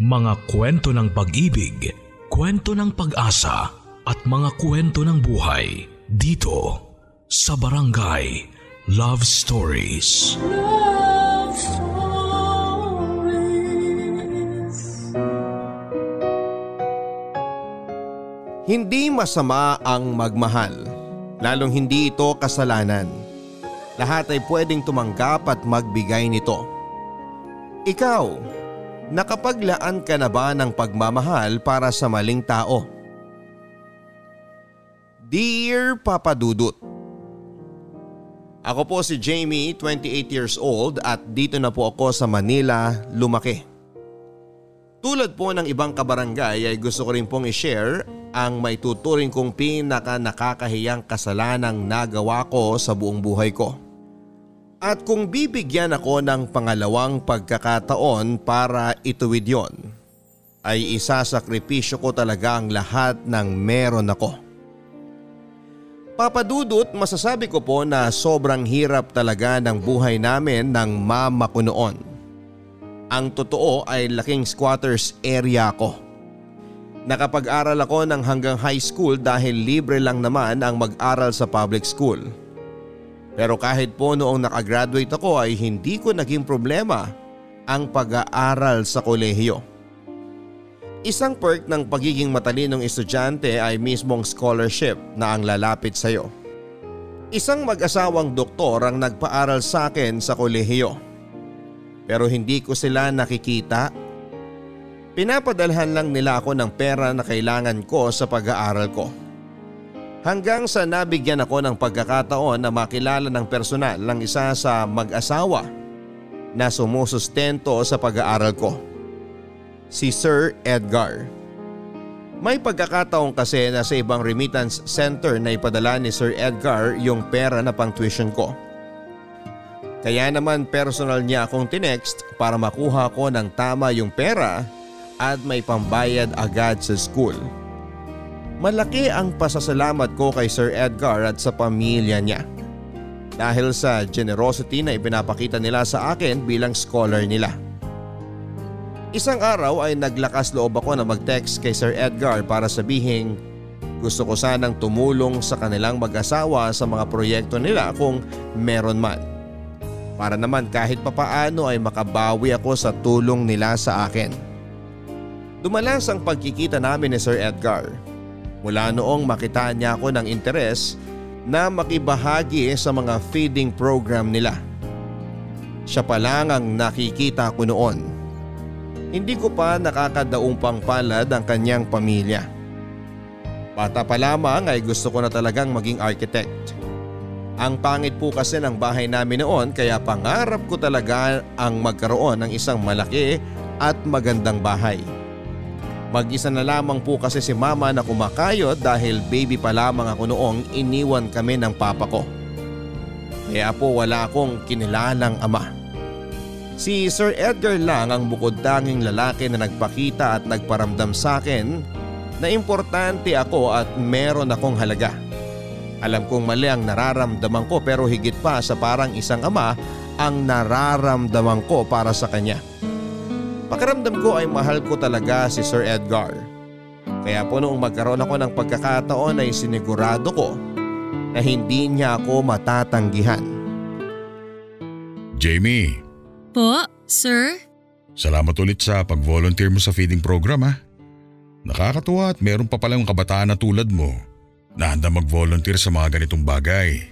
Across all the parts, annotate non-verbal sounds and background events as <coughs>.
Mga kwento ng pag-ibig, kwento ng pag-asa at mga kwento ng buhay dito sa Barangay Love Stories. Love Stories. Hindi masama ang magmahal, lalong hindi ito kasalanan. Lahat ay pwedeng tumanggap at magbigay nito. Ikaw, nakapaglaan ka na ba ng pagmamahal para sa maling tao? Dear Papa Dudut, Ako po si Jamie, 28 years old at dito na po ako sa Manila lumaki. Tulad po ng ibang kabarangay ay gusto ko rin pong i-share ang may tuturing kong pinaka nakakahiyang kasalanang nagawa ko sa buong buhay ko. At kung bibigyan ako ng pangalawang pagkakataon para ituwid yon, ay isasakripisyo ko talaga ang lahat ng meron ako. Papadudot masasabi ko po na sobrang hirap talaga ng buhay namin ng mama ko noon. Ang totoo ay laking squatters area ko. Nakapag-aral ako ng hanggang high school dahil libre lang naman ang mag-aral sa public school. Pero kahit po noong nakagraduate ako ay hindi ko naging problema ang pag-aaral sa kolehiyo. Isang perk ng pagiging matalinong estudyante ay mismong scholarship na ang lalapit sa iyo. Isang mag-asawang doktor ang nagpaaral sa akin sa kolehiyo. Pero hindi ko sila nakikita. Pinapadalhan lang nila ako ng pera na kailangan ko sa pag-aaral ko. Hanggang sa nabigyan ako ng pagkakataon na makilala ng personal ng isa sa mag-asawa na sumusustento sa pag-aaral ko. Si Sir Edgar. May pagkakataon kasi na sa ibang remittance center na ipadala ni Sir Edgar yung pera na pang tuition ko. Kaya naman personal niya akong tinext para makuha ko ng tama yung pera at may pambayad agad sa school. Malaki ang pasasalamat ko kay Sir Edgar at sa pamilya niya. Dahil sa generosity na ipinapakita nila sa akin bilang scholar nila. Isang araw ay naglakas loob ako na mag-text kay Sir Edgar para sabihin gusto ko sanang tumulong sa kanilang mag-asawa sa mga proyekto nila kung meron man. Para naman kahit papaano ay makabawi ako sa tulong nila sa akin. Dumalas ang pagkikita namin ni Sir Edgar. Mula noong makita niya ako ng interes na makibahagi sa mga feeding program nila. Siya pa lang ang nakikita ko noon. Hindi ko pa nakakadaong pang palad ang kanyang pamilya. Bata pa lamang ay gusto ko na talagang maging architect. Ang pangit po kasi ng bahay namin noon kaya pangarap ko talaga ang magkaroon ng isang malaki at magandang bahay. Mag-isa na lamang po kasi si mama na kumakayod dahil baby pa lamang ako noong iniwan kami ng papa ko. Kaya po wala akong kinilalang ama. Si Sir Edgar lang ang bukod tanging lalaki na nagpakita at nagparamdam sa akin na importante ako at meron akong halaga. Alam kong mali ang nararamdaman ko pero higit pa sa parang isang ama ang nararamdaman ko para sa kanya. Pakiramdam ko ay mahal ko talaga si Sir Edgar. Kaya po noong magkaroon ako ng pagkakataon ay sinigurado ko na hindi niya ako matatanggihan. Jamie, Po, sir? salamat ulit sa pag-volunteer mo sa feeding program ha. Nakakatuwa at meron pa palang kabataan na tulad mo na handa mag-volunteer sa mga ganitong bagay.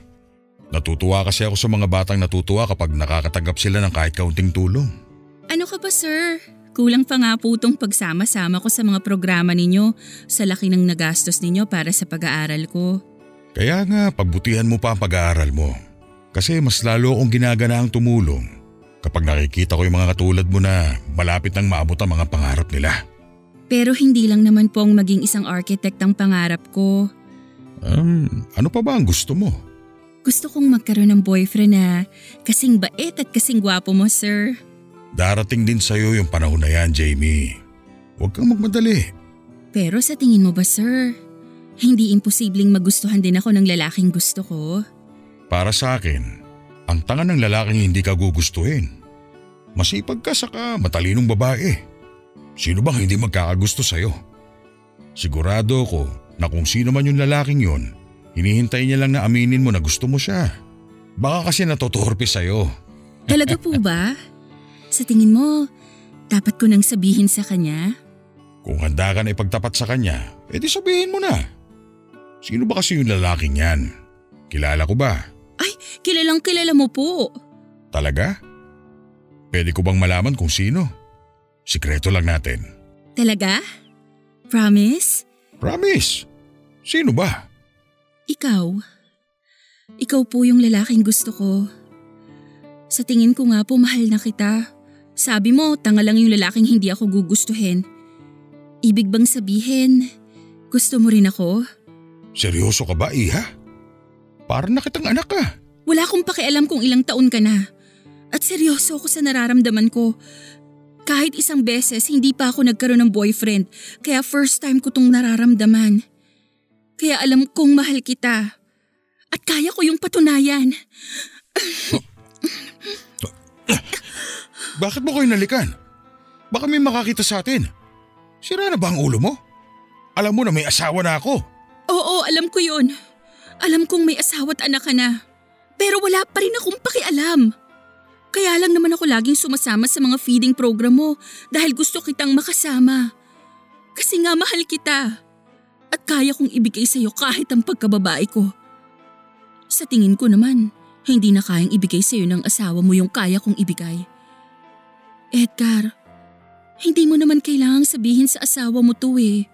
Natutuwa kasi ako sa mga batang natutuwa kapag nakakatanggap sila ng kahit kaunting tulong. Ano ka ba, sir? Kulang pa nga po itong pagsama-sama ko sa mga programa ninyo sa laki ng nagastos ninyo para sa pag-aaral ko. Kaya nga pagbutihan mo pa ang pag-aaral mo. Kasi mas lalo akong ginaganaang tumulong kapag nakikita ko yung mga katulad mo na malapit nang maabot ang mga pangarap nila. Pero hindi lang naman po ang maging isang architect ang pangarap ko. Um, ano pa ba ang gusto mo? Gusto kong magkaroon ng boyfriend na kasing bait at kasing gwapo mo, sir. Darating din sa'yo yung panahon na yan, Jamie. Huwag kang magmadali. Pero sa tingin mo ba, sir? Hindi imposibleng magustuhan din ako ng lalaking gusto ko. Para sa akin, ang tanga ng lalaking hindi ka gugustuhin. Masipag ka saka matalinong babae. Sino bang hindi magkakagusto sa'yo? Sigurado ko na kung sino man yung lalaking yun, hinihintay niya lang na aminin mo na gusto mo siya. Baka kasi natutorpe sa'yo. Talaga po ba? <laughs> Sa tingin mo, dapat ko nang sabihin sa kanya? Kung handa ka na ipagtapat sa kanya, edi sabihin mo na. Sino ba kasi yung lalaking yan? Kilala ko ba? Ay, kilalang kilala mo po. Talaga? Pwede ko bang malaman kung sino? Sikreto lang natin. Talaga? Promise? Promise. Sino ba? Ikaw. Ikaw po yung lalaking gusto ko. Sa tingin ko nga po mahal na kita. Sabi mo, tanga lang yung lalaking hindi ako gugustuhin. Ibig bang sabihin, gusto mo rin ako? Seryoso ka ba, Iha? Parang na kitang anak ka. Wala akong pakialam kung ilang taon ka na. At seryoso ako sa nararamdaman ko. Kahit isang beses, hindi pa ako nagkaroon ng boyfriend. Kaya first time ko tong nararamdaman. Kaya alam kong mahal kita. At kaya ko yung patunayan. Bakit mo ko inalikan? Baka may makakita sa atin. Sira na ba ang ulo mo? Alam mo na may asawa na ako. Oo, alam ko yun. Alam kong may asawa at anak ka na. Pero wala pa rin akong pakialam. Kaya lang naman ako laging sumasama sa mga feeding program mo dahil gusto kitang makasama. Kasi nga mahal kita. At kaya kong ibigay sa iyo kahit ang pagkababae ko. Sa tingin ko naman, hindi na kayang ibigay sa iyo ng asawa mo yung kaya kong ibigay. Edgar, hindi mo naman kailangang sabihin sa asawa mo to eh.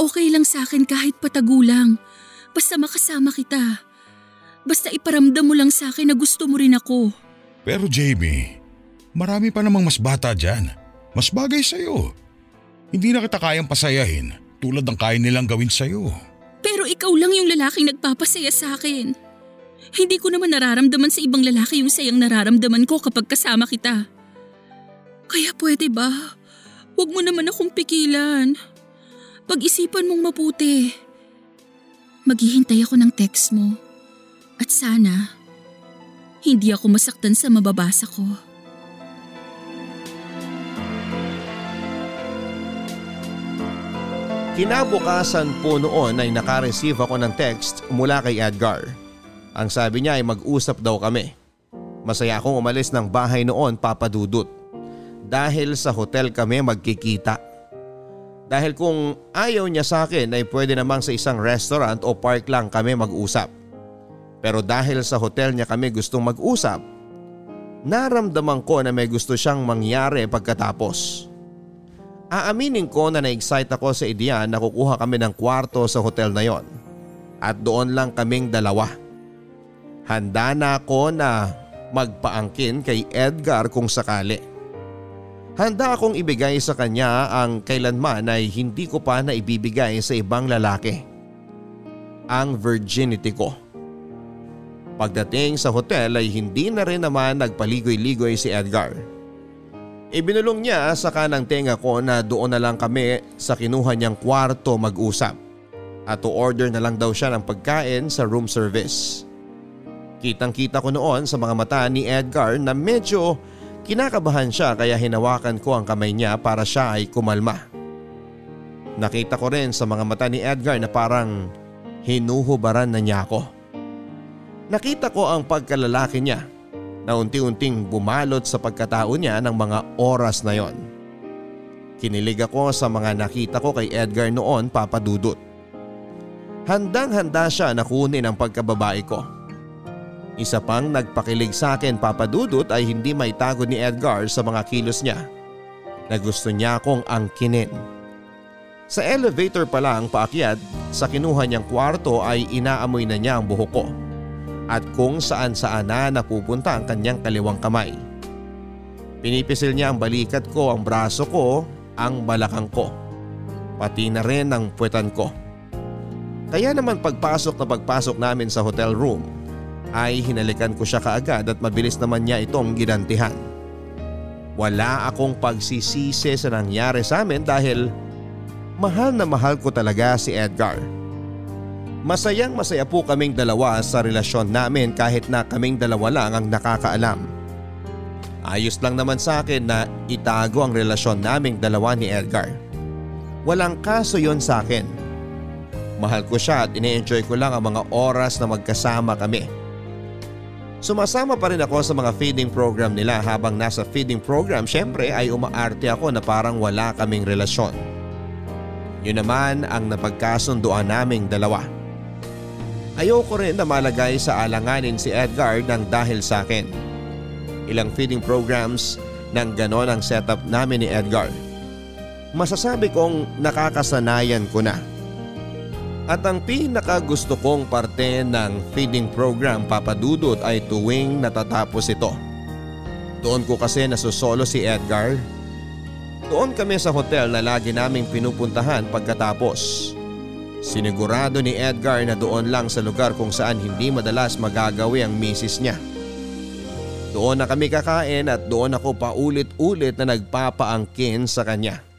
Okay lang sa akin kahit patagulang. Basta makasama kita. Basta iparamdam mo lang sa akin na gusto mo rin ako. Pero Jamie, marami pa namang mas bata dyan. Mas bagay sa'yo. Hindi na kita kayang pasayahin tulad ng kaya nilang gawin sa'yo. Pero ikaw lang yung lalaking nagpapasaya sa akin. Hindi ko naman nararamdaman sa ibang lalaki yung sayang nararamdaman ko kapag kasama kita. Kaya pwede ba? Huwag mo naman akong pikilan. Pag-isipan mong mabuti. Maghihintay ako ng text mo. At sana, hindi ako masaktan sa mababasa ko. Kinabukasan po noon ay nakareceive ako ng text mula kay Edgar. Ang sabi niya ay mag-usap daw kami. Masaya akong umalis ng bahay noon papadudot. Dahil sa hotel kami magkikita. Dahil kung ayaw niya sa akin ay pwede namang sa isang restaurant o park lang kami mag-usap. Pero dahil sa hotel niya kami gustong mag-usap, naramdaman ko na may gusto siyang mangyari pagkatapos. Aaminin ko na na-excite ako sa ideya na kukuha kami ng kwarto sa hotel na yon. At doon lang kaming dalawa. Handa na ako na magpaangkin kay Edgar kung sakali. Handa akong ibigay sa kanya ang kailanman ay hindi ko pa na ibibigay sa ibang lalaki. Ang virginity ko. Pagdating sa hotel ay hindi na rin naman nagpaligoy-ligoy si Edgar. Ibinulong niya sa kanang tenga ko na doon na lang kami sa kinuha niyang kwarto mag-usap at to order na lang daw siya ng pagkain sa room service. Kitang kita ko noon sa mga mata ni Edgar na medyo kinakabahan siya kaya hinawakan ko ang kamay niya para siya ay kumalma. Nakita ko rin sa mga mata ni Edgar na parang hinuhubaran na niya ako. Nakita ko ang pagkalalaki niya na unti-unting bumalot sa pagkatao niya ng mga oras na yon. Kinilig ako sa mga nakita ko kay Edgar noon papadudot. Handang-handa siya na kunin ang pagkababae ko. Isa pang nagpakilig sa akin papadudot ay hindi may tago ni Edgar sa mga kilos niya na gusto niya akong angkinin. Sa elevator pa lang paakyat sa kinuha niyang kwarto ay inaamoy na niya ang buhok ko at kung saan saan na napupunta ang kanyang kaliwang kamay. Pinipisil niya ang balikat ko, ang braso ko, ang balakang ko. Pati na rin ang puwetan ko. Kaya naman pagpasok na pagpasok namin sa hotel room ay hinalikan ko siya kaagad at mabilis naman niya itong ginantihan. Wala akong pagsisisi sa nangyari sa amin dahil mahal na mahal ko talaga si Edgar. Masayang masaya po kaming dalawa sa relasyon namin kahit na kaming dalawa lang ang nakakaalam. Ayos lang naman sa akin na itago ang relasyon naming dalawa ni Edgar. Walang kaso yon sa akin. Mahal ko siya at ine-enjoy ko lang ang mga oras na magkasama kami. Sumasama pa rin ako sa mga feeding program nila habang nasa feeding program syempre ay umaarte ako na parang wala kaming relasyon. Yun naman ang napagkasunduan naming dalawa. Ayoko rin na malagay sa alanganin si Edgar ng dahil sa akin. Ilang feeding programs nang ganon ang setup namin ni Edgar. Masasabi kong nakakasanayan ko na. At ang pinaka gusto kong parte ng feeding program papadudot ay tuwing natatapos ito. Doon ko kasi nasusolo si Edgar. Doon kami sa hotel na lagi naming pinupuntahan pagkatapos. Sinigurado ni Edgar na doon lang sa lugar kung saan hindi madalas magagawi ang misis niya. Doon na kami kakain at doon ako paulit-ulit na nagpapaangkin sa kanya.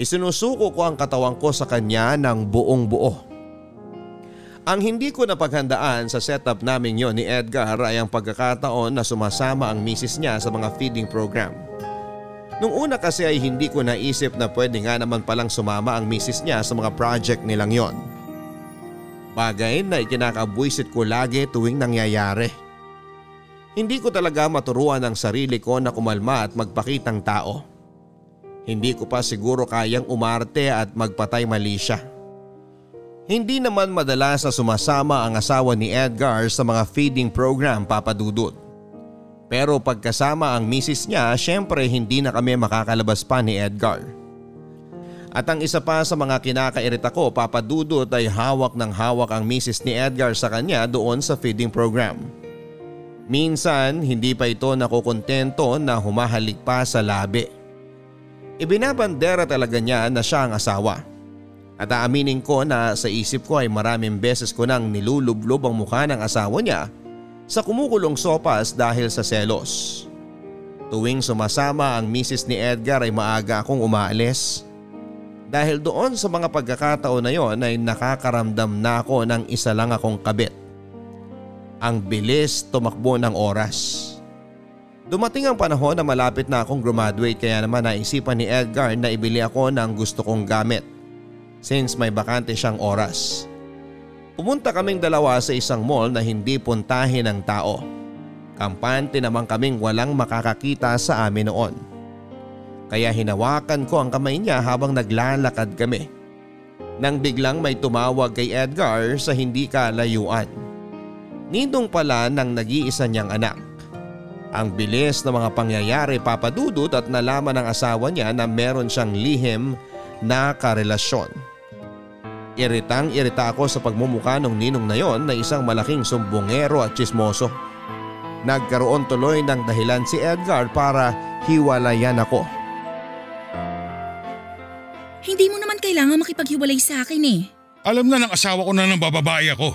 Isinusuko ko ang katawan ko sa kanya ng buong buo. Ang hindi ko napaghandaan sa setup namin yon ni Edgar ay ang pagkakataon na sumasama ang misis niya sa mga feeding program. Nung una kasi ay hindi ko naisip na pwede nga naman palang sumama ang misis niya sa mga project nilang yon. Bagay na ikinakabwisit ko lagi tuwing nangyayari. Hindi ko talaga maturuan ang sarili ko na kumalma at magpakitang tao. Hindi ko pa siguro kayang umarte at magpatay mali siya. Hindi naman madalas na sumasama ang asawa ni Edgar sa mga feeding program papadudod. Pero pagkasama ang misis niya, syempre hindi na kami makakalabas pa ni Edgar. At ang isa pa sa mga kinakairita ko papadudot ay hawak ng hawak ang misis ni Edgar sa kanya doon sa feeding program. Minsan hindi pa ito nakukontento na humahalik pa sa labi. Ibinabandera talaga niya na siya ang asawa. At aaminin ko na sa isip ko ay maraming beses ko nang nilulublob ang mukha ng asawa niya sa kumukulong sopas dahil sa selos. Tuwing sumasama ang misis ni Edgar ay maaga akong umaalis. Dahil doon sa mga pagkakataon na yon ay nakakaramdam na ako ng isa lang akong kabit. Ang bilis tumakbo ng oras. Dumating ang panahon na malapit na akong graduate kaya naman naisipan ni Edgar na ibili ako ng gusto kong gamit since may bakante siyang oras. Pumunta kaming dalawa sa isang mall na hindi puntahin ng tao. Kampante naman kaming walang makakakita sa amin noon. Kaya hinawakan ko ang kamay niya habang naglalakad kami. Nang biglang may tumawag kay Edgar sa hindi kalayuan. Nindong pala ng nag-iisa niyang anak. Ang bilis ng mga pangyayari papadudot at nalaman ng asawa niya na meron siyang lihim na karelasyon. Iritang irita ako sa pagmumuka ng ninong na yon na isang malaking sumbongero at chismoso. Nagkaroon tuloy ng dahilan si Edgar para hiwalayan ako. Hindi mo naman kailangan makipaghiwalay sa akin eh. Alam na ng asawa ko na nang bababae ako.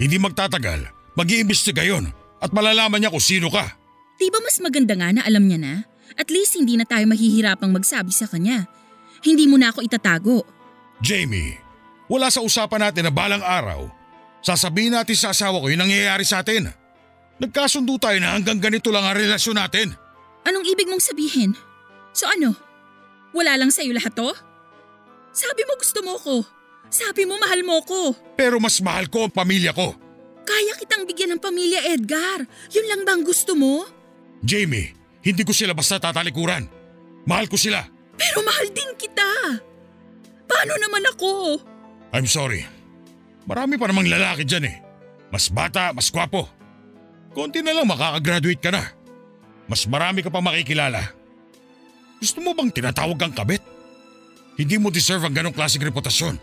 Hindi magtatagal, mag-iimbestiga yon at malalaman niya kung sino ka. Di ba mas maganda nga na alam niya na? At least hindi na tayo mahihirapang magsabi sa kanya. Hindi mo na ako itatago. Jamie, wala sa usapan natin na balang araw. Sasabihin natin sa asawa ko yung nangyayari sa atin. Nagkasundo tayo na hanggang ganito lang ang relasyon natin. Anong ibig mong sabihin? So ano? Wala lang sa'yo lahat to? Sabi mo gusto mo ko. Sabi mo mahal mo ko. Pero mas mahal ko ang pamilya ko. Kaya kitang bigyan ng pamilya Edgar. Yun lang bang gusto mo? Jamie, hindi ko sila basta tatalikuran. Mahal ko sila. Pero mahal din kita. Paano naman ako? I'm sorry. Marami pa namang lalaki dyan eh. Mas bata, mas gwapo. Konti na lang makakagraduate ka na. Mas marami ka pa makikilala. Gusto mo bang tinatawag kang kabit? Hindi mo deserve ang ganong klaseng reputasyon.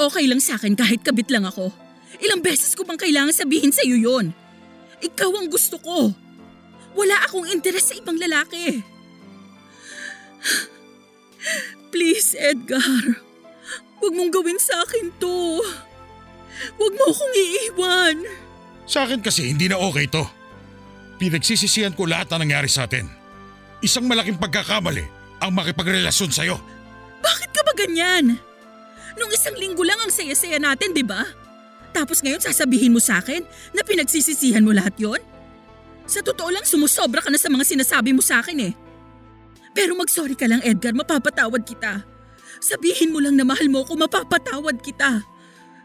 Okay lang sa akin kahit kabit lang ako. Ilang beses ko bang kailangan sabihin sa iyo yon? Ikaw ang gusto ko. Wala akong interes sa ibang lalaki. Please, Edgar. Huwag mong gawin sa akin to. Huwag mo akong iiwan. Sa akin kasi hindi na okay to. Pinagsisisihan ko lahat na nangyari sa atin. Isang malaking pagkakamali ang makipagrelasyon sa'yo. Bakit ka ba ganyan? Nung isang linggo lang ang saya-saya natin, di ba? Tapos ngayon sasabihin mo sa akin na pinagsisisihan mo lahat yon? Sa totoo lang, sumusobra ka na sa mga sinasabi mo sa akin eh. Pero mag-sorry ka lang Edgar, mapapatawad kita. Sabihin mo lang na mahal mo ako, mapapatawad kita.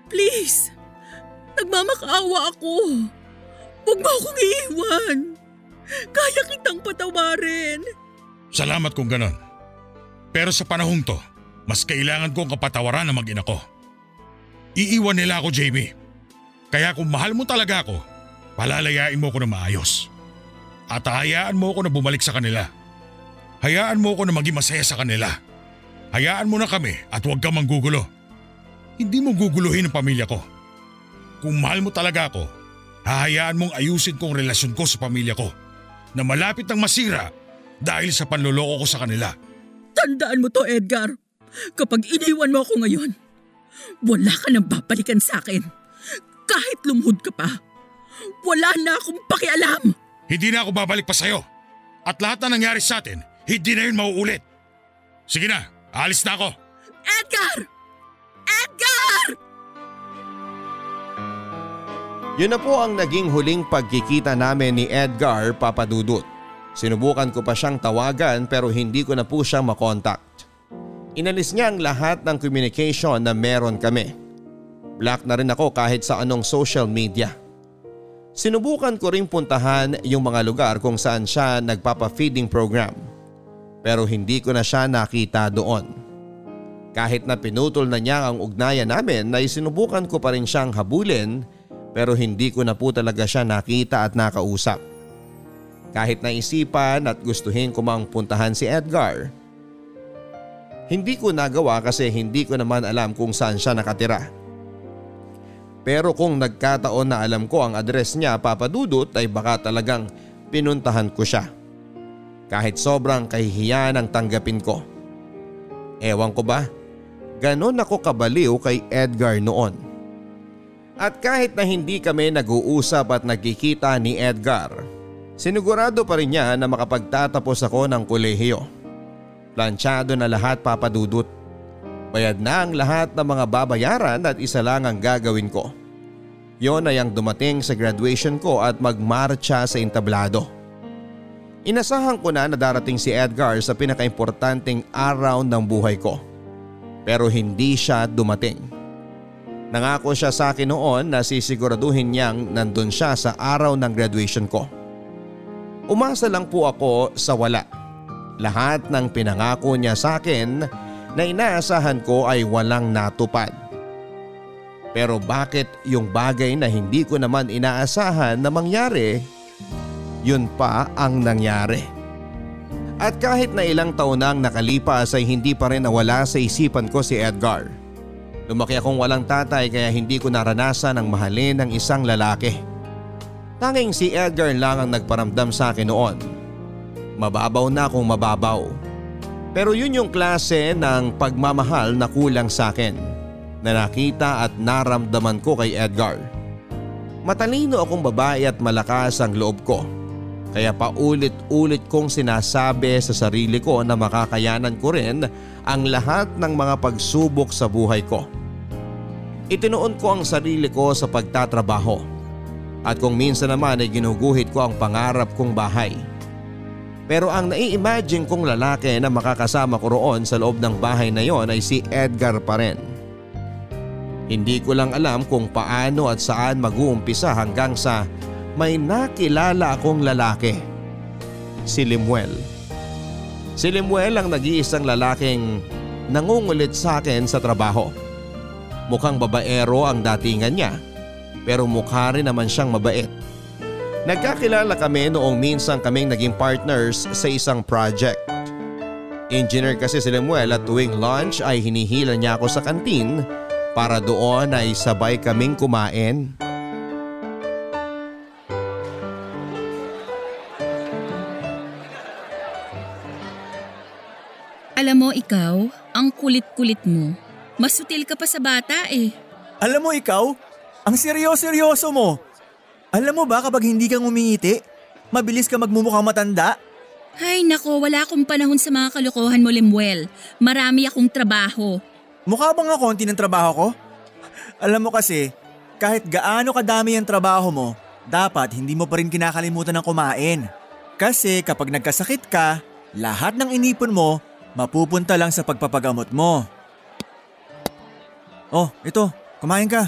Please, nagmamakaawa ako. Huwag mo akong iiwan. Kaya kitang patawarin. Salamat kung ganon. Pero sa panahong to, mas kailangan kong kapatawaran ng mag-ina ko. Iiwan nila ako, Jamie. Kaya kung mahal mo talaga ako, palalayain mo ako na maayos. At hayaan mo ako na bumalik sa kanila. Hayaan mo ako na maging masaya sa kanila. Hayaan mo na kami at huwag kang manggugulo. Hindi mo guguluhin ang pamilya ko. Kung mahal mo talaga ako, hahayaan mong ayusin kong relasyon ko sa pamilya ko na malapit ng masira dahil sa panloloko ko sa kanila. Tandaan mo to, Edgar. Kapag iniwan mo ako ngayon, wala ka nang babalikan sa akin. Kahit lumuhod ka pa. Wala na akong pakialam. Hindi na ako babalik pa sa'yo. At lahat na nangyari sa atin, hindi na yun mauulit. Sige na, alis na ako. Edgar! Edgar! Yun na po ang naging huling pagkikita namin ni Edgar Papadudut. Sinubukan ko pa siyang tawagan pero hindi ko na po siya makontakt. Inalis niya ang lahat ng communication na meron kami. Black na rin ako kahit sa anong social media. Sinubukan ko ring puntahan yung mga lugar kung saan siya nagpapa-feeding program. Pero hindi ko na siya nakita doon. Kahit na pinutol na niya ang ugnayan namin ay sinubukan ko pa rin siyang habulin pero hindi ko na po talaga siya nakita at nakausap. Kahit naisipan at gustuhin ko mang puntahan si Edgar. Hindi ko nagawa kasi hindi ko naman alam kung saan siya nakatira. Pero kung nagkataon na alam ko ang address niya papadudot ay baka talagang pinuntahan ko siya. Kahit sobrang kahihiyan ang tanggapin ko. Ewan ko ba, ganon ako kabaliw kay Edgar noon. At kahit na hindi kami nag-uusap at nagkikita ni Edgar, sinigurado pa rin niya na makapagtatapos ako ng kolehiyo. Planchado na lahat papadudot. Bayad na ang lahat ng mga babayaran at isa lang ang gagawin ko. Yon ay ang dumating sa graduation ko at magmarcha sa entablado. Inasahan ko na na darating si Edgar sa pinakaimportanteng araw ng buhay ko. Pero hindi siya dumating. Nangako siya sa akin noon na sisiguraduhin niyang nandun siya sa araw ng graduation ko. Umasa lang po ako sa wala. Lahat ng pinangako niya sa akin na inaasahan ko ay walang natupad. Pero bakit yung bagay na hindi ko naman inaasahan na mangyari, yun pa ang nangyari. At kahit na ilang taon nang nakalipas ay hindi pa rin nawala sa isipan ko si Edgar. Lumaki akong walang tatay kaya hindi ko naranasan ang mahalin ng isang lalaki. Tanging si Edgar lang ang nagparamdam sa akin noon. Mababaw na akong mababaw. Pero yun yung klase ng pagmamahal na kulang sa akin na nakita at naramdaman ko kay Edgar. Matalino akong babae at malakas ang loob ko. Kaya paulit-ulit kong sinasabi sa sarili ko na makakayanan ko rin ang lahat ng mga pagsubok sa buhay ko. Itinuon ko ang sarili ko sa pagtatrabaho. At kung minsan naman ay ginuguhit ko ang pangarap kong bahay. Pero ang nai-imagine kong lalaki na makakasama ko roon sa loob ng bahay na yon ay si Edgar pa rin. Hindi ko lang alam kung paano at saan mag-uumpisa hanggang sa may nakilala akong lalaki. Si Limuel. Si Limuel ang nag-iisang lalaking nangungulit sa akin sa trabaho. Mukhang babaero ang datingan niya pero mukha rin naman siyang mabait. Nagkakilala kami noong minsan kaming naging partners sa isang project. Engineer kasi si Lemuel at tuwing lunch ay hinihila niya ako sa kantin para doon ay sabay kaming kumain. Alam mo ikaw, ang kulit-kulit mo. Mas sutil ka pa sa bata eh. Alam mo ikaw, ang seryoso-seryoso mo. Alam mo ba kapag hindi kang umingiti, mabilis ka magmumukhang matanda? Ay nako, wala akong panahon sa mga kalokohan mo, Lemuel. Marami akong trabaho. Mukha bang nga konti ng trabaho ko? Alam mo kasi, kahit gaano kadami ang trabaho mo, dapat hindi mo pa rin kinakalimutan ng kumain. Kasi kapag nagkasakit ka, lahat ng inipon mo mapupunta lang sa pagpapagamot mo. Oh, ito, kumain ka.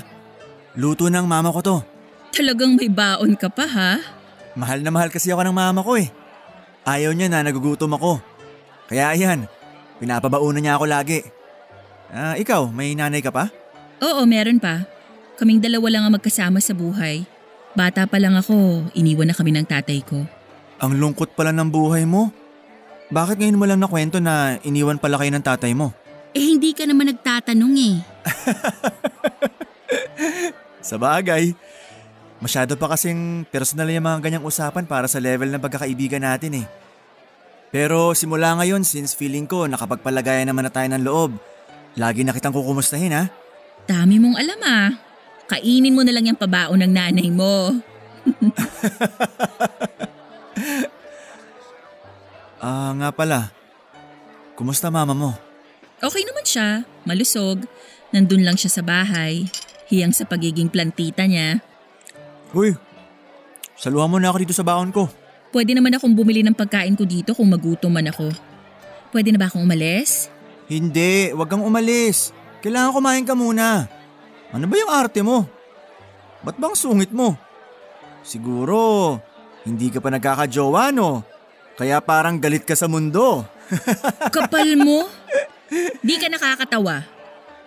Luto ng mama ko to. Talagang may baon ka pa ha? Mahal na mahal kasi ako ng mama ko eh. Ayaw niya na nagugutom ako. Kaya ayan, pinapabaunan niya ako lagi. Ah, ikaw, may nanay ka pa? Oo, meron pa. Kaming dalawa lang ang magkasama sa buhay. Bata pa lang ako, iniwan na kami ng tatay ko. Ang lungkot pala ng buhay mo. Bakit ngayon mo lang nakwento na iniwan pala kayo ng tatay mo? Eh hindi ka naman nagtatanong eh. <laughs> Sa bagay, masyado pa kasing personal yung mga ganyang usapan para sa level ng pagkakaibigan natin eh. Pero simula ngayon since feeling ko nakapagpalagayan naman na tayo ng loob, lagi na kitang kukumustahin ha. Dami mong alam ah. Kainin mo na lang yung pabaon ng nanay mo. <laughs> Ah, nga pala. Kumusta mama mo? Okay naman siya, malusog. Nandun lang siya sa bahay. Hiyang sa pagiging plantita niya. Uy, saluhan mo na ako dito sa baon ko. Pwede naman akong bumili ng pagkain ko dito kung magutom man ako. Pwede na ba akong umalis? Hindi, wag kang umalis. Kailangan kumain ka muna. Ano ba yung arte mo? Ba't bang sungit mo? Siguro, hindi ka pa nagkakajowa no? Kaya parang galit ka sa mundo. <laughs> Kapal mo? Di ka nakakatawa.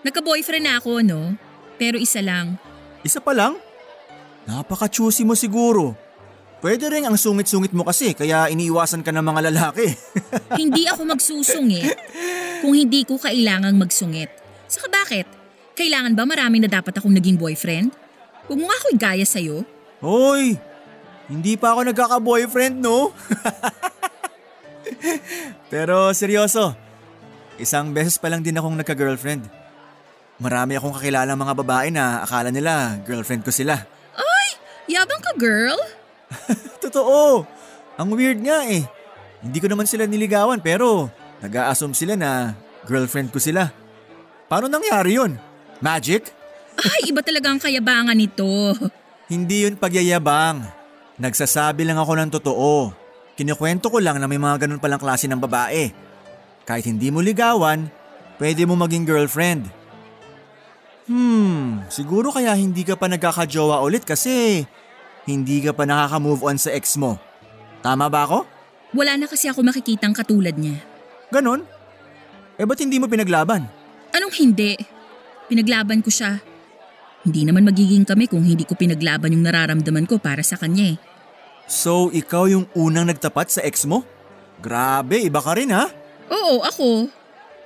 Nagka-boyfriend na ako, no? Pero isa lang. Isa pa lang? Napaka-choosy mo siguro. Pwede rin ang sungit-sungit mo kasi kaya iniiwasan ka ng mga lalaki. <laughs> Hindi ako magsusungit kung hindi ko kailangang magsungit. Saka bakit? Kailangan ba marami na dapat akong naging boyfriend? Huwag mo nga ako igaya sa'yo. Hoy! Hindi pa ako nagkaka-boyfriend, no? <laughs> Pero seryoso, isang beses pa lang din akong nagka-girlfriend. Marami akong kakilalang mga babae na akala nila girlfriend ko sila. Yabang ka, girl? <laughs> Totoo! Ang weird nga eh. Hindi ko naman sila niligawan pero nag-a-assume sila na girlfriend ko sila. Paano nangyari yun? Magic? Ay, iba talaga ang kayabangan nito. Hindi yun pagyayabang. Nagsasabi lang ako ng totoo. Kinikwento ko lang na may mga ganun palang klase ng babae. Kahit hindi mo ligawan, pwede mo maging girlfriend. Hmm, siguro kaya hindi ka pa nagkakajowa ulit kasi hindi ka pa nakaka-move on sa ex mo. Tama ba ako? Wala na kasi ako makikitang katulad niya. Ganon? Eh ba't hindi mo pinaglaban? Anong hindi? Pinaglaban ko siya. Hindi naman magiging kami kung hindi ko pinaglaban yung nararamdaman ko para sa kanya eh. So ikaw yung unang nagtapat sa ex mo? Grabe, iba ka rin ha? Oo, ako.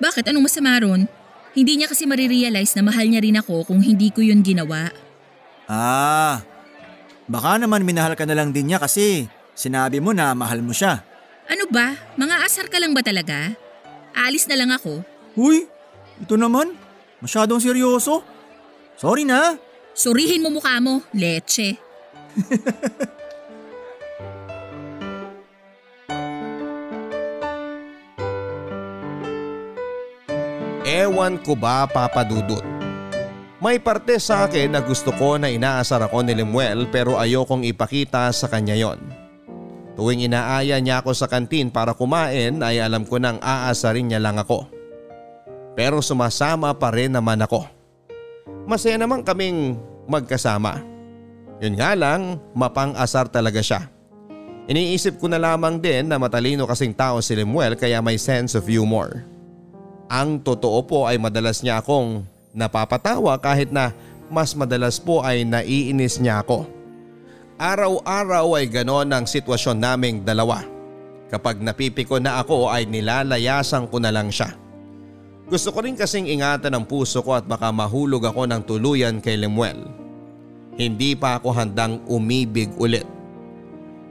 Bakit? Anong masama ron? Hindi niya kasi marirealize na mahal niya rin ako kung hindi ko yun ginawa. Ah, baka naman minahal ka na lang din niya kasi sinabi mo na mahal mo siya. Ano ba? Mga asar ka lang ba talaga? Alis na lang ako. Uy, ito naman. Masyadong seryoso. Sorry na. Surihin mo mukha mo, leche. <laughs> Ewan ko ba papadudot. May parte sa akin na gusto ko na inaasar ako ni Lemuel pero ayokong ipakita sa kanya yon. Tuwing inaaya niya ako sa kantin para kumain ay alam ko nang aasarin niya lang ako. Pero sumasama pa rin naman ako. Masaya naman kaming magkasama. Yun nga lang, mapang-asar talaga siya. Iniisip ko na lamang din na matalino kasing tao si Lemuel kaya may sense of humor. Ang totoo po ay madalas niya akong napapatawa kahit na mas madalas po ay naiinis niya ako. Araw-araw ay ganon ang sitwasyon naming dalawa. Kapag napipiko na ako ay nilalayasan ko na lang siya. Gusto ko rin kasing ingatan ang puso ko at baka mahulog ako ng tuluyan kay Lemuel. Hindi pa ako handang umibig ulit.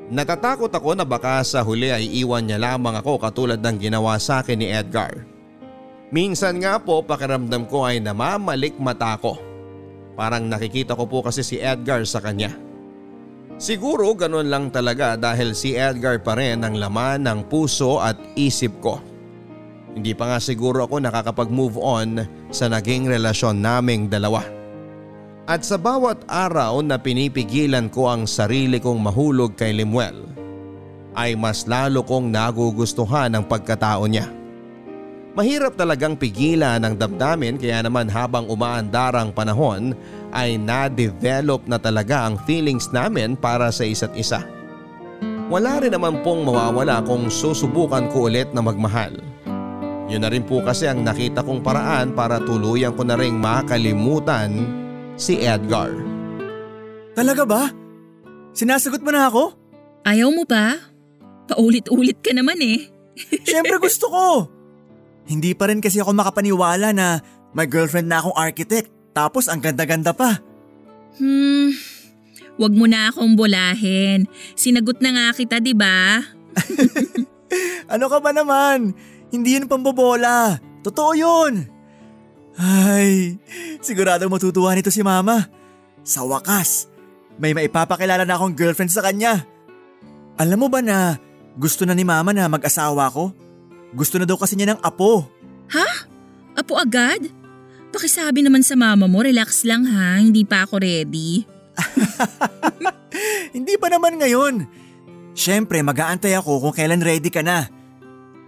Natatakot ako na baka sa huli ay iwan niya lamang ako katulad ng ginawa sa akin ni Edgar. Minsan nga po pakiramdam ko ay namamalik mata ko. Parang nakikita ko po kasi si Edgar sa kanya. Siguro ganun lang talaga dahil si Edgar pa rin ang laman ng puso at isip ko. Hindi pa nga siguro ako nakakapag-move on sa naging relasyon naming dalawa. At sa bawat araw na pinipigilan ko ang sarili kong mahulog kay Limuel, ay mas lalo kong nagugustuhan ang pagkatao niya. Mahirap talagang pigilan ang damdamin kaya naman habang umaandar ang panahon ay na-develop na talaga ang feelings namin para sa isa't isa. Wala rin naman pong mawawala kung susubukan ko ulit na magmahal. Yun na rin po kasi ang nakita kong paraan para tuluyan ko na rin makalimutan si Edgar. Talaga ba? Sinasagot mo na ako? Ayaw mo ba? Paulit-ulit ka naman eh. Siyempre gusto ko! Hindi pa rin kasi ako makapaniwala na may girlfriend na akong architect tapos ang ganda-ganda pa. Hmm, wag mo na akong bolahin. Sinagot na nga kita, di ba? <laughs> Ano ka ba naman? Hindi yun pambobola. Totoo yun. Ay, sigurado matutuwa nito si mama. Sa wakas, may maipapakilala na akong girlfriend sa kanya. Alam mo ba na gusto na ni mama na mag-asawa ko? Gusto na daw kasi niya ng apo. Ha? Apo agad? Pakisabi naman sa mama mo, relax lang ha, hindi pa ako ready. <laughs> Hindi pa naman ngayon. Siyempre, mag-aantay ako kung kailan ready ka na.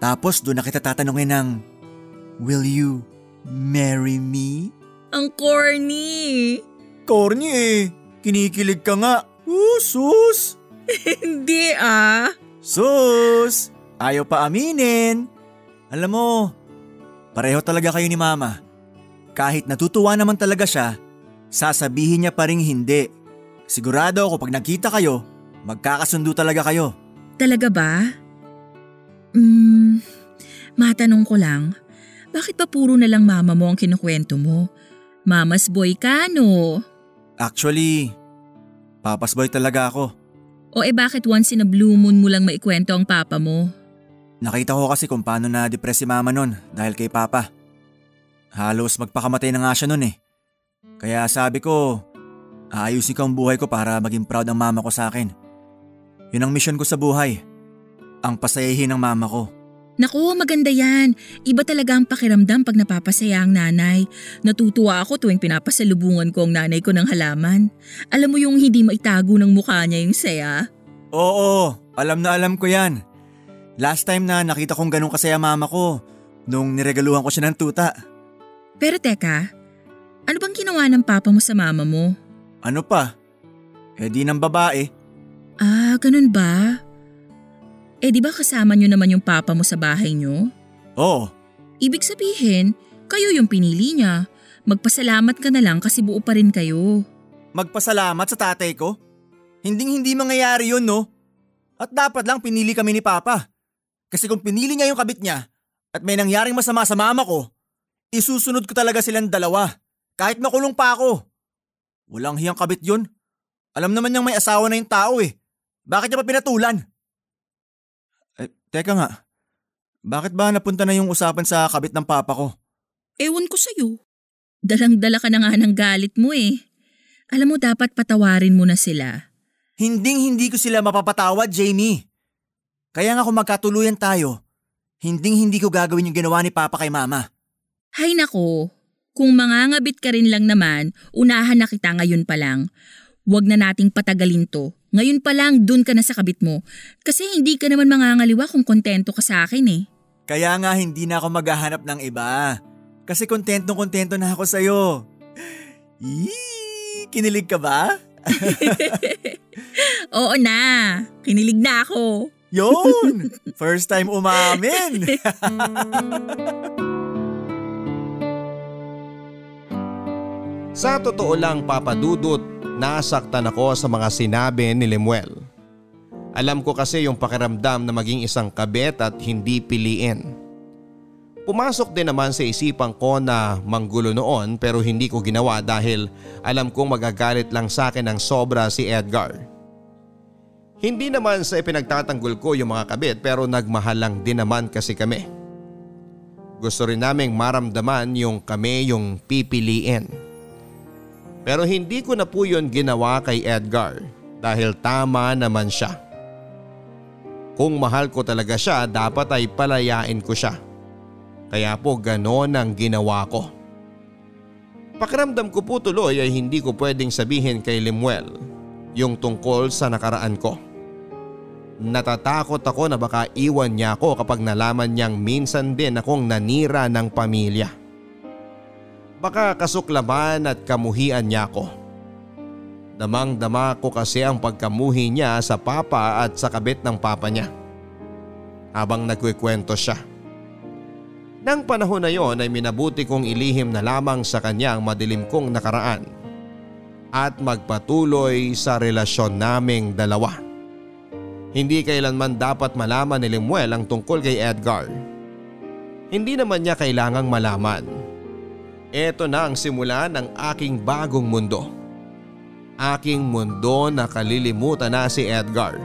Tapos doon na kita tatanungin ng, Will you marry me? Ang corny! Corny eh. Kinikilig ka nga. Uh, sus! <laughs> hindi ah. Sus! Ayaw pa aminin. Alam mo, pareho talaga kayo ni mama. Kahit natutuwa naman talaga siya, sasabihin niya pa rin hindi. Sigurado ako pag nagkita kayo, magkakasundo talaga kayo. Talaga ba? Hmm, matanong ko lang, bakit pa puro na lang mama mo ang kinukwento mo? Mama's boy ka, no? Actually, papas boy talaga ako. O eh bakit once in a blue moon mo lang maikwento ang papa mo? Nakita ko kasi kung paano na-depress si mama nun dahil kay papa. Halos magpakamatay na nga siya nun eh. Kaya sabi ko, aayusin ko ang buhay ko para maging proud ang mama ko sa akin. Yun ang mission ko sa buhay. Ang pasayahin ng mama ko. Naku, maganda yan. Iba talaga ang pakiramdam pag napapasaya ang nanay. Natutuwa ako tuwing pinapasalubungan ko ang nanay ko ng halaman. Alam mo yung hindi maitago ng mukha niya yung saya? Oo, alam na alam ko yan. Last time na nakita kong ganun kasaya mama ko, nung niregaluhan ko siya ng tuta. Pero teka, ano bang ginawa ng papa mo sa mama mo? Ano pa? Eh di ng babae. Ah, ganun ba? Eh di ba kasama niyo naman yung papa mo sa bahay niyo? Oo, Ibig sabihin, kayo yung pinili niya. Magpasalamat ka na lang kasi buo pa rin kayo. magpasalamat sa tatay ko. Hinding hindi mangyayari yun no. At dapat lang pinili kami ni Papa. Kasi kung pinili niya yung kabit niya at may nangyaring masama sa mama ko, isusunod ko talaga silang dalawa. Kahit makulong pa ako. Walang hiyang kabit yun. Alam naman niyang may asawa na yung tao eh. Bakit niya pa pinatulan? Eh, teka nga. Bakit ba napunta na yung usapan sa kabit ng papa ko? Ewan ko sa'yo. Dalang-dala ka na nga ng galit mo eh. Alam mo dapat patawarin mo na sila. Hinding hindi ko sila mapapatawad, Jamie. Kaya nga kung magkatuluyan tayo, hinding hindi ko gagawin yung ginawa ni Papa kay Mama. Hay nako, kung mangangabit ka rin lang naman, unahan na kita ngayon pa lang. Huwag na nating patagalin to. Ngayon pa lang, dun ka na sa kabit mo. Kasi hindi ka naman mangangaliwa kung kontento ka sa akin eh. Kaya nga hindi na ako maghahanap ng iba. Kasi kontentong kontento na ako sa'yo. Yee! Kinilig ka ba? <laughs> Oo na, kinilig na ako. Yun! First time umamin! <laughs> Sa totoo lang papadudot, nasaktan ako sa mga sinabi ni Lemuel. Alam ko kasi yung pakiramdam na maging isang kabet at hindi piliin. Pumasok din naman sa isipan ko na manggulo noon pero hindi ko ginawa dahil alam kong magagalit lang sa akin ng sobra si Edgar. Hindi naman sa ipinagtatanggol ko yung mga kabit pero nagmahal lang din naman kasi kami. Gusto rin naming maramdaman yung kami yung pipiliin. Pero hindi ko na po yun ginawa kay Edgar dahil tama naman siya. Kung mahal ko talaga siya dapat ay palayain ko siya. Kaya po ganon ang ginawa ko. Pakiramdam ko po tuloy ay hindi ko pwedeng sabihin kay Limuel yung tungkol sa nakaraan ko. Natatakot ako na baka iwan niya ako kapag nalaman niyang minsan din akong nanira ng pamilya. Baka kasuklaman at kamuhian niya ako. Damang dama ko kasi ang pagkamuhi niya sa papa at sa kabit ng papa niya. Habang nagkikwento siya. Nang panahon na yon ay minabuti kong ilihim na lamang sa kanya ang madilim kong nakaraan at magpatuloy sa relasyon naming dalawa. Hindi kailanman dapat malaman ni Lemuel ang tungkol kay Edgar. Hindi naman niya kailangang malaman. Ito na ang simula ng aking bagong mundo. Aking mundo na kalilimutan na si Edgar.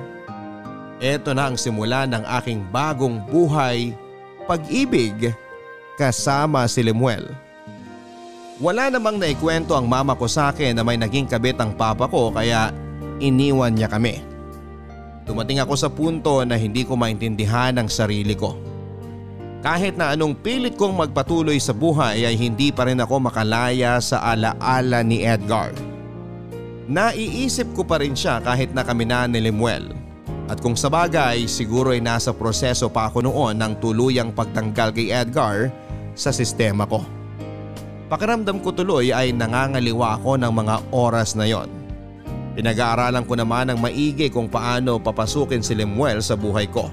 Ito na ang simula ng aking bagong buhay, pag-ibig kasama si Lemuel. Wala namang naikwento ang mama ko sa akin na may naging kabit ang papa ko kaya iniwan niya kami. Dumating ako sa punto na hindi ko maintindihan ang sarili ko. Kahit na anong pilit kong magpatuloy sa buhay ay hindi pa rin ako makalaya sa alaala ni Edgar. Naiisip ko pa rin siya kahit na kami na ni Lemuel. At kung sa bagay siguro ay nasa proseso pa ako noon ng tuluyang pagtanggal kay Edgar sa sistema ko. Pakiramdam ko tuloy ay nangangaliwa ako ng mga oras na yon. Pinag-aaralan ko naman ng maigi kung paano papasukin si Lemuel sa buhay ko.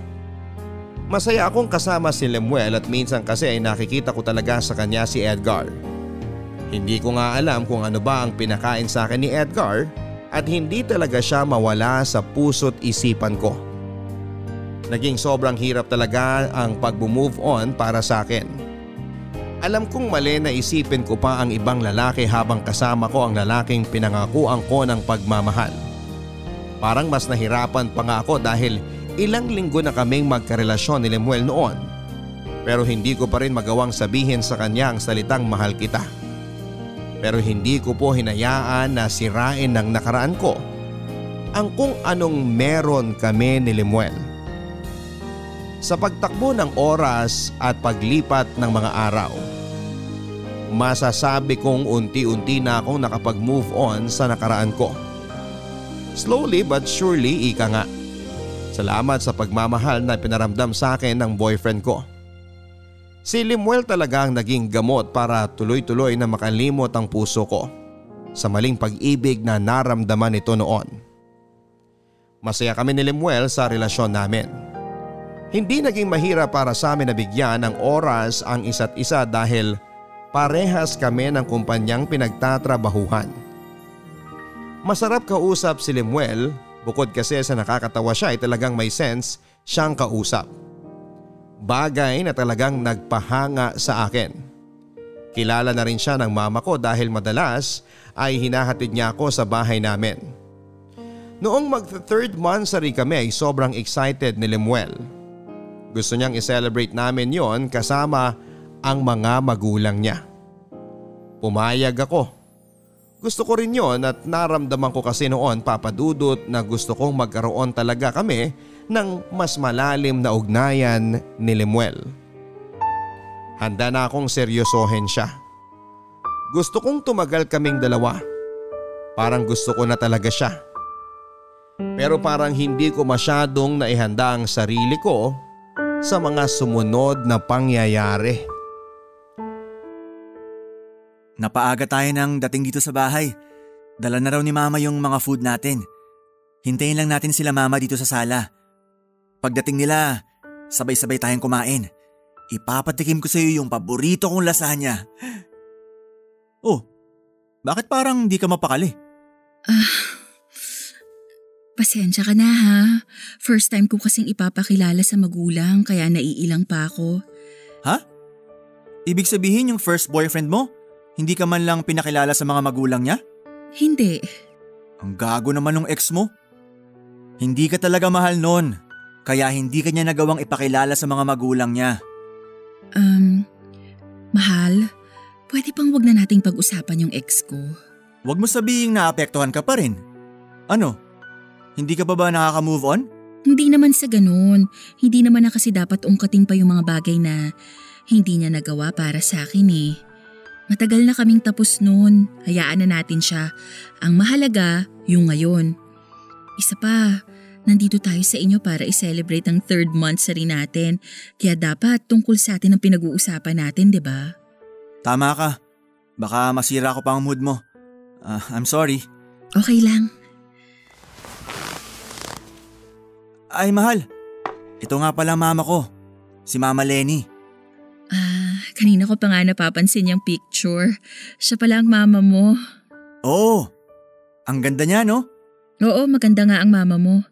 Masaya akong kasama si Lemuel at minsan kasi ay nakikita ko talaga sa kanya si Edgar. Hindi ko nga alam kung ano ba ang pinakain sa akin ni Edgar at hindi talaga siya mawala sa puso't isipan ko. Naging sobrang hirap talaga ang pag-move on para sa akin. Alam kong mali na isipin ko pa ang ibang lalaki habang kasama ko ang lalaking pinangakuan ko ng pagmamahal. Parang mas nahirapan pa nga ako dahil ilang linggo na kaming magkarelasyon ni Lemuel noon. Pero hindi ko pa rin magawang sabihin sa kanya ang salitang mahal kita. Pero hindi ko po hinayaan na sirain ng nakaraan ko ang kung anong meron kami ni Lemuel. Sa pagtakbo ng oras at paglipat ng mga araw, masasabi kong unti-unti na akong nakapag-move on sa nakaraan ko. Slowly but surely ika nga. Salamat sa pagmamahal na pinaramdam sa akin ng boyfriend ko. Si Limuel talaga ang naging gamot para tuloy-tuloy na makalimot ang puso ko sa maling pag-ibig na naramdaman nito noon. Masaya kami ni Limuel sa relasyon namin. Hindi naging mahirap para sa amin na bigyan ng oras ang isa't isa dahil parehas kami ng kumpanyang pinagtatrabahuhan. Masarap kausap si Limuel bukod kasi sa nakakatawa siya ay talagang may sense siyang kausap. Bagay na talagang nagpahanga sa akin. Kilala na rin siya ng mama ko dahil madalas ay hinahatid niya ako sa bahay namin. Noong mag third monthsary kami ay sobrang excited ni Lemuel. Gusto niyang i-celebrate namin yon kasama ang mga magulang niya. Pumayag ako. Gusto ko rin yon at naramdaman ko kasi noon papadudot na gusto kong magkaroon talaga kami ng mas malalim na ugnayan ni Lemuel. Handa na akong seryosohin siya. Gusto kong tumagal kaming dalawa. Parang gusto ko na talaga siya. Pero parang hindi ko masyadong naihanda ang sarili ko sa mga sumunod na pangyayari. Napaaga tayo ng dating dito sa bahay. Dala na raw ni mama yung mga food natin. Hintayin lang natin sila mama dito sa sala. Pagdating nila, sabay-sabay tayong kumain. Ipapatikim ko sa iyo yung paborito kong lasagna. <gasps> Oh, bakit parang di ka mapakali? Ah, pasensya ka na ha. First time ko kasing ipapakilala sa magulang kaya naiilang pa ako. Ha? Ibig sabihin yung first boyfriend mo, hindi ka man lang pinakilala sa mga magulang niya? Hindi. Ang gago naman ng ex mo. Hindi ka talaga mahal nun, kaya hindi ka niya nagawang ipakilala sa mga magulang niya. Um, mahal, pwede pang wag na nating pag-usapan yung ex ko. Huwag mo sabihing naapektuhan ka pa rin. Ano? Hindi ka pa ba nakaka-move on? Hindi naman sa ganun. Hindi naman na kasi dapat ungkatin pa yung mga bagay na hindi niya nagawa para sa akin eh. Matagal na kaming tapos noon. Hayaan na natin siya. Ang mahalaga, yung ngayon. Isa pa, nandito tayo sa inyo para i-celebrate ang third month sa rin natin. Kaya dapat tungkol sa atin ang pinag-uusapan natin, di ba? Tama ka. Baka masira ko pa ang mood mo. Ah, I'm sorry. Okay lang. Ay mahal, ito nga pala mama ko. Si Mama Lenny. Ah, kanina ko pa nga napapansin yung picture. Siya pala ang mama mo. Oo, ang ganda niya no? Oo, maganda nga ang mama mo.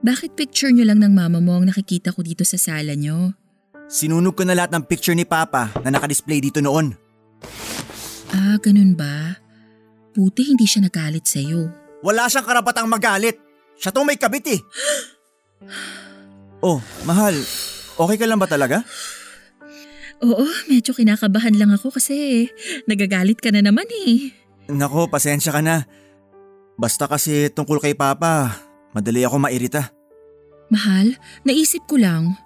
Bakit picture nyo lang ng mama mo ang nakikita ko dito sa sala nyo? Sinunog ko na lahat ng picture ni Papa na nakadisplay dito noon. Ah, ganun ba? Buti hindi siya nagalit sa'yo. Wala siyang karapatang magalit. Siya tong may kabit eh. <gasps> oh, mahal, okay ka lang ba talaga? Oo, medyo kinakabahan lang ako kasi nagagalit ka na naman eh. Nako, pasensya ka na. Basta kasi tungkol kay Papa, madali ako mairita. Mahal, naisip ko lang.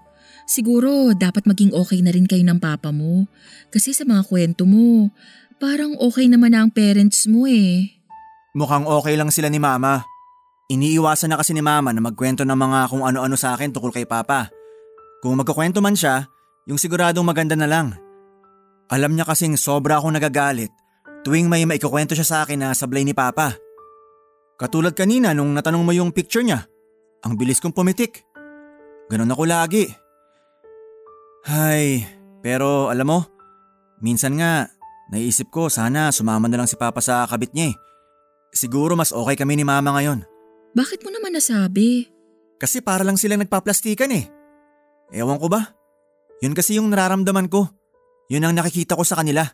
Siguro dapat maging okay na rin kayo ng papa mo. Kasi sa mga kwento mo, parang okay naman na ang parents mo eh. Mukhang okay lang sila ni Mama. Iniiwasan na kasi ni Mama na magkwento ng mga kung ano-ano sa akin tungkol kay Papa. Kung magkakwento man siya, yung siguradong maganda na lang. Alam niya kasing sobra akong nagagalit tuwing may maikakwento siya sa akin na sablay ni Papa. Katulad kanina nung natanong mo yung picture niya. Ang bilis kong pumitik. Ganon ako lagi. Hay, pero alam mo, minsan nga, naisip ko sana sumama na lang si Papa sa kabit niya eh. Siguro mas okay kami ni Mama ngayon. Bakit mo naman nasabi? Kasi para lang silang nagpaplastikan eh. Ewan ko ba? Yun kasi yung nararamdaman ko. Yun ang nakikita ko sa kanila.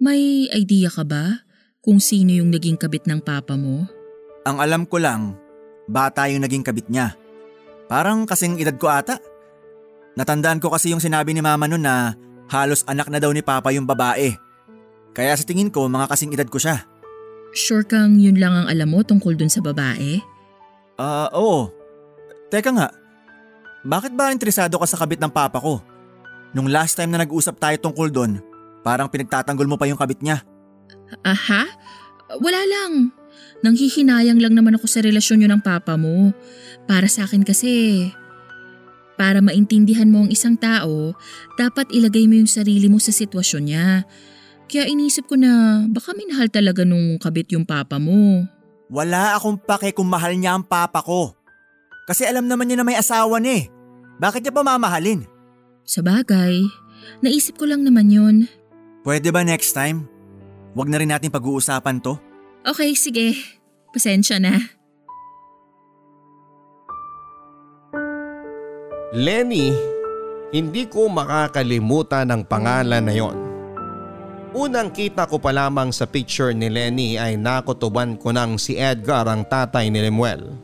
May idea ka ba kung sino yung naging kabit ng papa mo? Ang alam ko lang, bata yung naging kabit niya. Parang kasing edad ko ata. Natandaan ko kasi yung sinabi ni mama nun na halos anak na daw ni papa yung babae. Kaya sa tingin ko mga kasing edad ko siya. Sure kang yun lang ang alam mo tungkol dun sa babae? Ah, oo. Teka nga, bakit ba interesado ka sa kabit ng papa ko? Nung last time na nag-usap tayo tungkol doon, parang pinagtatanggol mo pa yung kabit niya. Aha? Wala lang. Nanghihinayang lang naman ako sa relasyon nyo ng papa mo. Para sa akin kasi, para maintindihan mo ang isang tao, dapat ilagay mo yung sarili mo sa sitwasyon niya. Kaya inisip ko na baka minahal talaga nung kabit yung papa mo. Wala akong pake kung mahal niya ang papa ko. Kasi alam naman niya na may asawa niya eh. Bakit niya pa mamahalin? Sa bagay, naisip ko lang naman yun. Pwede ba next time? Huwag na rin natin pag-uusapan to? Okay, sige. Pasensya na. Lenny, hindi ko makakalimutan ang pangalan na yon. Unang kita ko pa lamang sa picture ni Lenny ay nakutuban ko ng si Edgar ang tatay ni Lemuel.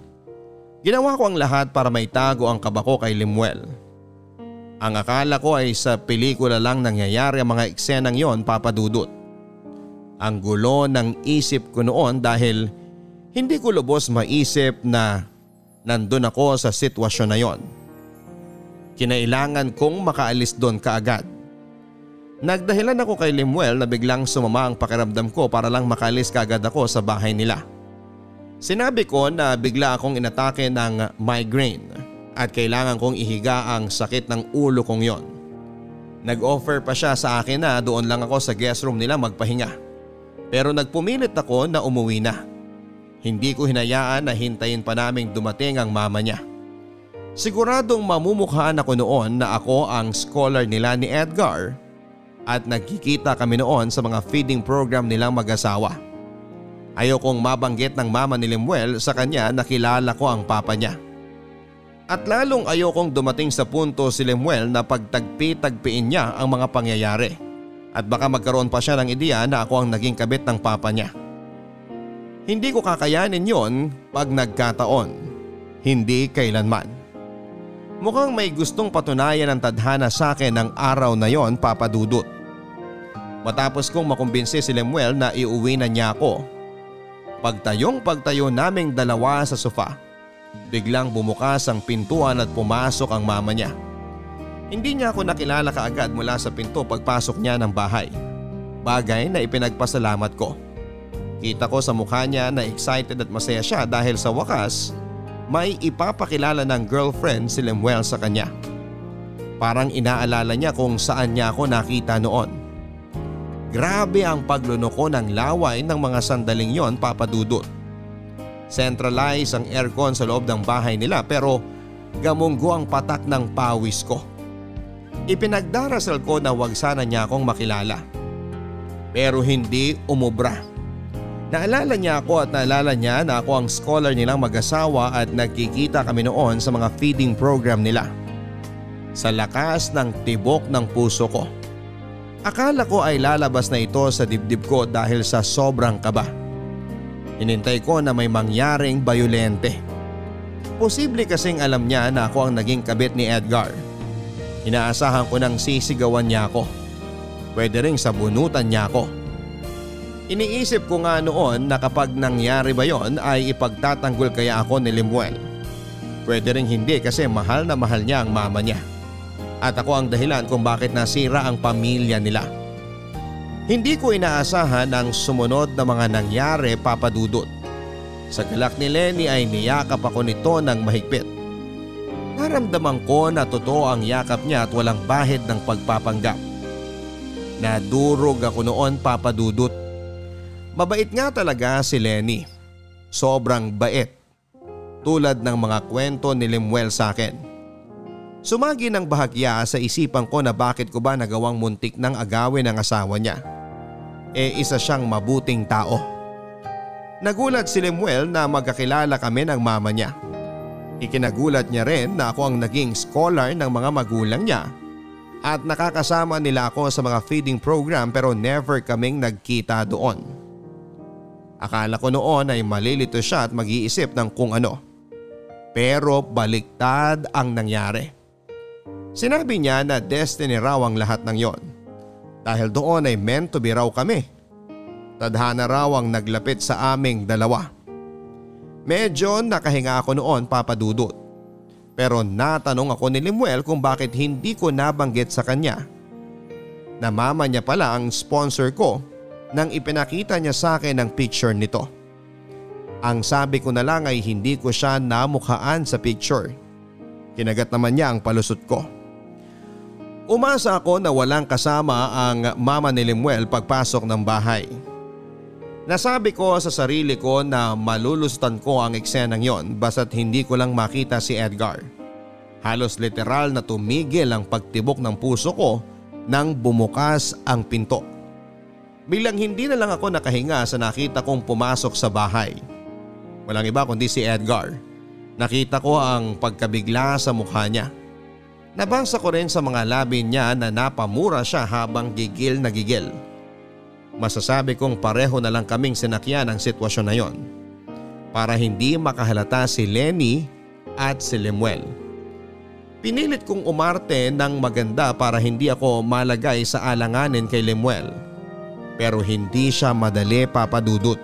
Ginawa ko ang lahat para maitago ang kaba ko kay Lemuel. Ang akala ko ay sa pelikula lang nangyayari ang mga eksenang yon papadudot. Ang gulo ng isip ko noon dahil hindi ko lubos maisip na nandun ako sa sitwasyon na yon. Kinailangan kong makaalis doon kaagad. Nagdahilan ako kay Limuel na biglang sumama ang pakiramdam ko para lang makaalis kaagad ako sa bahay nila. Sinabi ko na bigla akong inatake ng migraine at kailangan kong ihiga ang sakit ng ulo kong yon. Nag-offer pa siya sa akin na doon lang ako sa guest room nila magpahinga. Pero nagpumilit ako na umuwi na. Hindi ko hinayaan na hintayin pa naming dumating ang mama niya. Siguradong mamumukhaan ako noon na ako ang scholar nila ni Edgar at nagkikita kami noon sa mga feeding program nilang mag-asawa. Ayokong mabanggit ng mama ni Lemuel sa kanya na kilala ko ang papa niya. At lalong ayokong dumating sa punto si Lemuel na pagtagpi-tagpiin niya ang mga pangyayari. At baka magkaroon pa siya ng ideya na ako ang naging kabit ng papa niya. Hindi ko kakayanin yon pag nagkataon. Hindi kailanman. Mukhang may gustong patunayan ng tadhana sa akin ng araw na yon papadudot. Matapos kong makumbinsi si Lemuel na iuwi na niya ako. Pagtayong pagtayo naming dalawa sa sofa, biglang bumukas ang pintuan at pumasok ang mama niya. Hindi niya ako nakilala kaagad mula sa pinto pagpasok niya ng bahay. Bagay na ipinagpasalamat ko. Kita ko sa mukha niya na excited at masaya siya dahil sa wakas may ipapakilala ng girlfriend si Lemuel sa kanya. Parang inaalala niya kung saan niya ako nakita noon. Grabe ang paglunoko ng laway ng mga sandaling yon papadudot. Centralize ang aircon sa loob ng bahay nila pero gamunggo ang patak ng pawis ko. Ipinagdarasal ko na wag sana niya akong makilala. Pero hindi umubra. Naalala niya ako at naalala niya na ako ang scholar nilang mag-asawa at nagkikita kami noon sa mga feeding program nila. Sa lakas ng tibok ng puso ko. Akala ko ay lalabas na ito sa dibdib ko dahil sa sobrang kaba. Hinintay ko na may mangyaring bayolente. Posible kasing alam niya na ako ang naging kabit ni Edgar. Inaasahan ko nang sisigawan niya ako. Pwede ring sabunutan niya ako. Iniisip ko nga noon na kapag nangyari ba yon ay ipagtatanggol kaya ako ni Limuel. Pwede rin hindi kasi mahal na mahal niya ang mama niya. At ako ang dahilan kung bakit nasira ang pamilya nila. Hindi ko inaasahan ang sumunod na mga nangyari papadudot. Sa galak ni Lenny ay niyakap ako nito ng mahigpit. Naramdaman ko na totoo ang yakap niya at walang bahid ng pagpapanggap. Nadurog ako noon papadudot Mabait nga talaga si Lenny. Sobrang bait. Tulad ng mga kwento ni Limuel sa akin. Sumagi ng bahagya sa isipan ko na bakit ko ba nagawang muntik ng agawin ang asawa niya. E isa siyang mabuting tao. Nagulat si Lemuel na magkakilala kami ng mama niya. Ikinagulat niya rin na ako ang naging scholar ng mga magulang niya at nakakasama nila ako sa mga feeding program pero never kaming nagkita doon. Akala ko noon ay malilito siya at mag-iisip ng kung ano. Pero baliktad ang nangyari. Sinabi niya na destiny raw ang lahat ng yon. Dahil doon ay meant to be raw kami. Tadhana raw ang naglapit sa aming dalawa. Medyo nakahinga ako noon papadudot. Pero natanong ako ni Limuel kung bakit hindi ko nabanggit sa kanya. Na mama niya pala ang sponsor ko nang ipinakita niya sa akin ang picture nito. Ang sabi ko na lang ay hindi ko siya namukhaan sa picture. Kinagat naman niya ang palusot ko. Umasa ako na walang kasama ang mama ni Limuel pagpasok ng bahay. Nasabi ko sa sarili ko na malulustan ko ang eksenang yon basta't hindi ko lang makita si Edgar. Halos literal na tumigil ang pagtibok ng puso ko nang bumukas ang pinto. Bilang hindi na lang ako nakahinga sa nakita kong pumasok sa bahay. Walang iba kundi si Edgar. Nakita ko ang pagkabigla sa mukha niya. Nabasa ko rin sa mga labi niya na napamura siya habang gigil na gigil. Masasabi kong pareho na lang kaming sinakyan ang sitwasyon na yon. Para hindi makahalata si Lenny at si Lemuel. Pinilit kong umarte ng maganda para hindi ako malagay sa alanganin kay Lemuel pero hindi siya madali papadudot.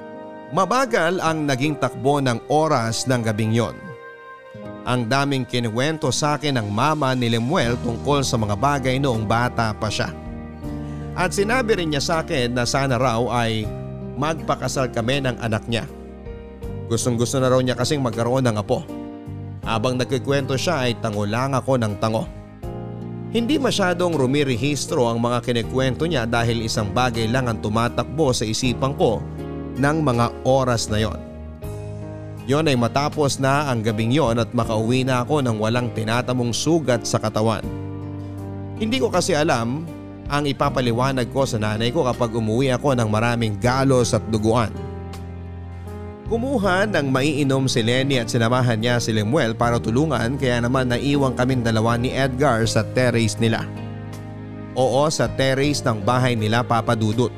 Mabagal ang naging takbo ng oras ng gabing yon. Ang daming kinuwento sa akin ng mama ni Lemuel tungkol sa mga bagay noong bata pa siya. At sinabi rin niya sa akin na sana raw ay magpakasal kami ng anak niya. Gustong gusto na raw niya kasing magkaroon ng apo. Habang nagkikwento siya ay tango lang ako ng tango. Hindi masyadong rumirehistro ang mga kinikwento niya dahil isang bagay lang ang tumatakbo sa isipan ko ng mga oras na yon. Yon ay matapos na ang gabing yon at makauwi na ako ng walang tinatamong sugat sa katawan. Hindi ko kasi alam ang ipapaliwanag ko sa nanay ko kapag umuwi ako ng maraming galos at duguan. Kumuha ng maiinom si Lenny at sinamahan niya si Lemuel para tulungan kaya naman naiwang kaming dalawa ni Edgar sa terrace nila. Oo sa terrace ng bahay nila Papa Dudut.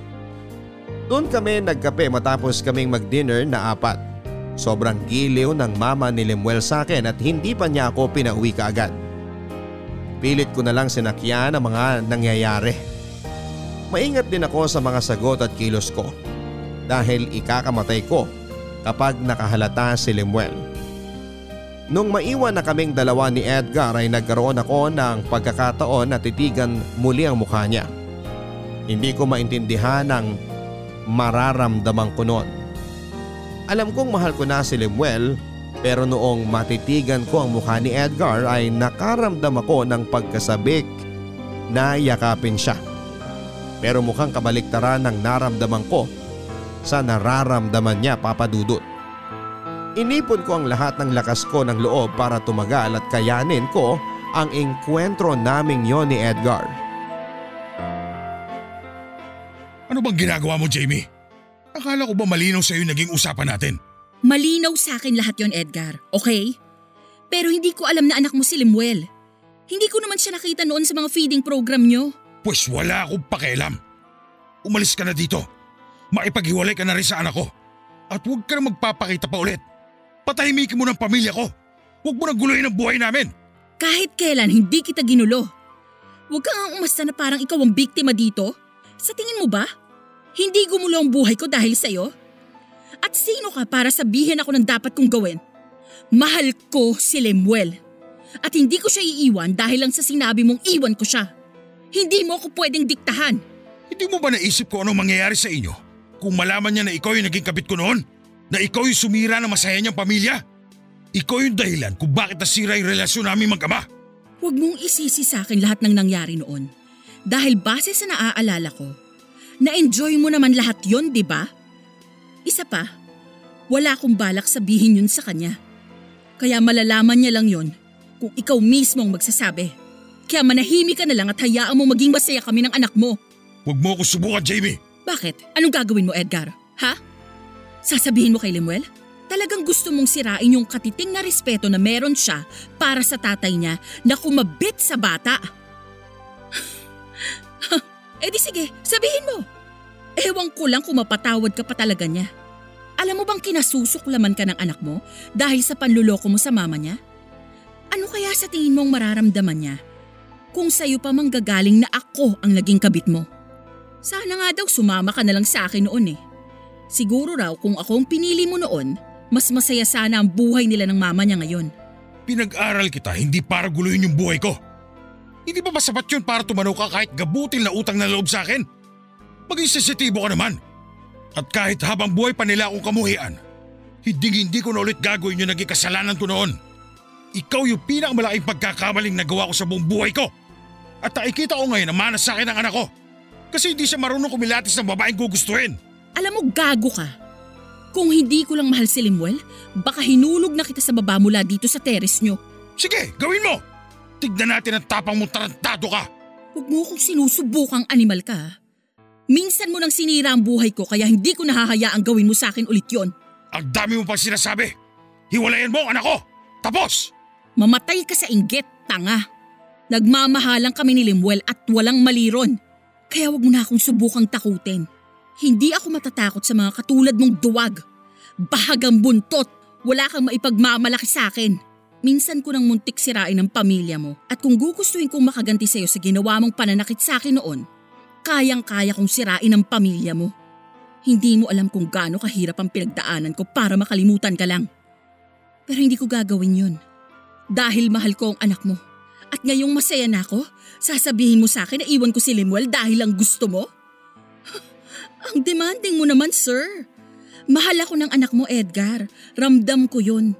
Doon kami nagkape matapos kaming mag-dinner na apat. Sobrang giliw ng mama ni Lemuel sa akin at hindi pa niya ako pinauwi kaagad. Pilit ko na lang sinakyan ang mga nangyayari. Maingat din ako sa mga sagot at kilos ko dahil ikakamatay ko kapag nakahalata si Lemuel. Nung maiwan na kaming dalawa ni Edgar ay nagkaroon ako ng pagkakataon na titigan muli ang mukha niya. Hindi ko maintindihan ang mararamdaman ko noon. Alam kong mahal ko na si Lemuel pero noong matitigan ko ang mukha ni Edgar ay nakaramdam ako ng pagkasabik na yakapin siya. Pero mukhang kabaliktaran ng naramdaman ko sa nararamdaman niya papadudot. Inipon ko ang lahat ng lakas ko ng loob para tumagal at kayanin ko ang engkwentro naming yon ni Edgar. Ano bang ginagawa mo, Jamie? Akala ko ba malinaw sa'yo naging usapan natin? Malinaw sa akin lahat yon Edgar, okay? Pero hindi ko alam na anak mo si Limuel. Hindi ko naman siya nakita noon sa mga feeding program nyo. Pues wala akong pakialam. Umalis ka na dito. Maipaghiwalay ka na rin sa anak ko. At huwag ka na magpapakita pa ulit. Patahimikin mo ng pamilya ko. Huwag mo na guluhin ang buhay namin. Kahit kailan hindi kita ginulo. Huwag kang ang umasta na parang ikaw ang biktima dito. Sa tingin mo ba? Hindi gumulo ang buhay ko dahil sa'yo? At sino ka para sabihin ako ng dapat kong gawin? Mahal ko si Lemuel. At hindi ko siya iiwan dahil lang sa sinabi mong iwan ko siya. Hindi mo ako pwedeng diktahan. Hindi mo ba naisip ko anong mangyayari sa inyo? Kung malaman niya na ikaw yung naging kabit ko noon? Na ikaw yung sumira ng masaya niyang pamilya? Ikaw yung dahilan kung bakit nasira yung relasyon namin mag-ama. Huwag mong isisi sa akin lahat ng nangyari noon. Dahil base sa naaalala ko, na-enjoy mo naman lahat yon, di ba? Isa pa, wala akong balak sabihin yun sa kanya. Kaya malalaman niya lang yon kung ikaw mismo ang magsasabi. Kaya manahimik ka na lang at hayaan mo maging masaya kami ng anak mo. Huwag mo ako subukan, Jamie. Bakit? Anong gagawin mo, Edgar? Ha? Sasabihin mo kay Lemuel? Talagang gusto mong sirain yung katiting na respeto na meron siya para sa tatay niya na kumabit sa bata. <laughs> eh di sige, sabihin mo. Ewan ko lang kung mapatawad ka pa talaga niya. Alam mo bang kinasusuklaman ka ng anak mo dahil sa panluloko mo sa mama niya? Ano kaya sa tingin mong mararamdaman niya kung sa'yo pa manggagaling na ako ang naging kabit mo? Sana nga daw sumama ka na lang sa akin noon eh. Siguro raw kung ako ang pinili mo noon, mas masaya sana ang buhay nila ng mama niya ngayon. Pinag-aral kita hindi para guluhin yung buhay ko. Hindi ba ba sapat yun para tumanaw ka kahit gabutin na utang na loob sa akin? Maging sensitibo ka naman. At kahit habang buhay pa nila akong kamuhian, hindi hindi ko na ulit gagawin yung naging kasalanan ko noon. Ikaw yung pinakamalaking pagkakamaling nagawa ko sa buong buhay ko. At nakikita ko ngayon na manas sa akin ang anak ko. Kasi hindi siya marunong kumilatis ng babaeng gugustuhin. Alam mo, gago ka. Kung hindi ko lang mahal si Limuel, baka hinulog na kita sa baba mula dito sa teres nyo. Sige, gawin mo! Tignan natin ang tapang mong tarantado ka. Huwag mo akong sinusubukang animal ka. Minsan mo nang sinira ang buhay ko kaya hindi ko nahahayaang gawin mo sa akin ulit yon. Ang dami mo pang sinasabi. Hiwalayan mo ang anak ko. Tapos! Mamatay ka sa inggit, tanga. Nagmamahalan kami ni Limuel at walang maliron. Kaya wag mo na akong subukang takutin. Hindi ako matatakot sa mga katulad mong duwag. Bahagang buntot, wala kang maipagmamalaki sa akin. Minsan ko nang muntik sirain ang pamilya mo at kung gugustuhin kong makaganti sa'yo sa ginawa mong pananakit sa akin noon, kayang-kaya kong sirain ang pamilya mo. Hindi mo alam kung gaano kahirap ang pinagdaanan ko para makalimutan ka lang. Pero hindi ko gagawin yun. Dahil mahal ko ang anak mo. At ngayong masaya na ako, sasabihin mo sa akin na iwan ko si Limuel dahil lang gusto mo? <sighs> ang demanding mo naman, sir. Mahal ako ng anak mo, Edgar. Ramdam ko yun.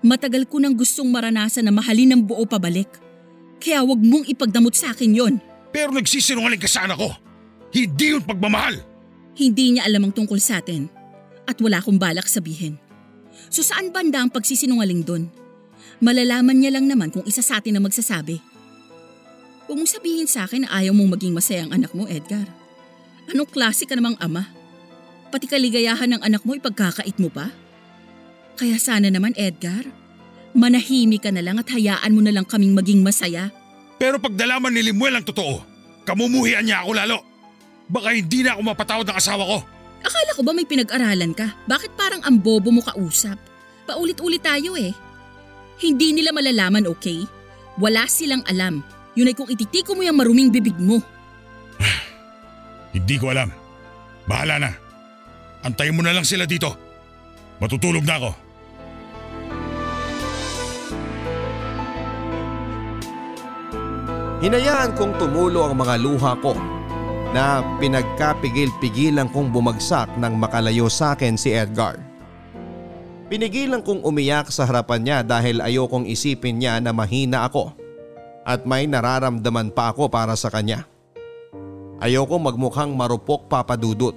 Matagal ko nang gustong maranasan na mahalin ng buo pabalik. Kaya wag mong ipagdamot sa akin yon. Pero nagsisinungaling ka sa anak ko. Hindi yun pagmamahal. Hindi niya alam ang tungkol sa atin. At wala akong balak sabihin. So saan banda ang pagsisinungaling doon? Malalaman niya lang naman kung isa sa atin ang magsasabi. Huwag mong sabihin sa akin na ayaw mong maging masaya ang anak mo, Edgar. Anong klase ka namang ama? Pati kaligayahan ng anak mo ipagkakait mo pa? Kaya sana naman, Edgar, manahimik ka na lang at hayaan mo na lang kaming maging masaya. Pero pag nalaman ni Limuel ang totoo, kamumuhian niya ako lalo. Baka hindi na ako mapatawad ng asawa ko. Akala ko ba may pinag-aralan ka? Bakit parang ang bobo mo kausap? Paulit-ulit tayo eh. Hindi nila malalaman, okay? Wala silang alam. Yun ay kung ititiko mo yung maruming bibig mo. <sighs> Hindi ko alam. Bahala na. Antayin mo na lang sila dito. Matutulog na ako. Hinayaan kong tumulo ang mga luha ko na pinagkapigil-pigilan kong bumagsak nang makalayo sa akin si Edgar. Pinigilan kong umiyak sa harapan niya dahil ayokong isipin niya na mahina ako at may nararamdaman pa ako para sa kanya. Ayoko magmukhang marupok papadudot.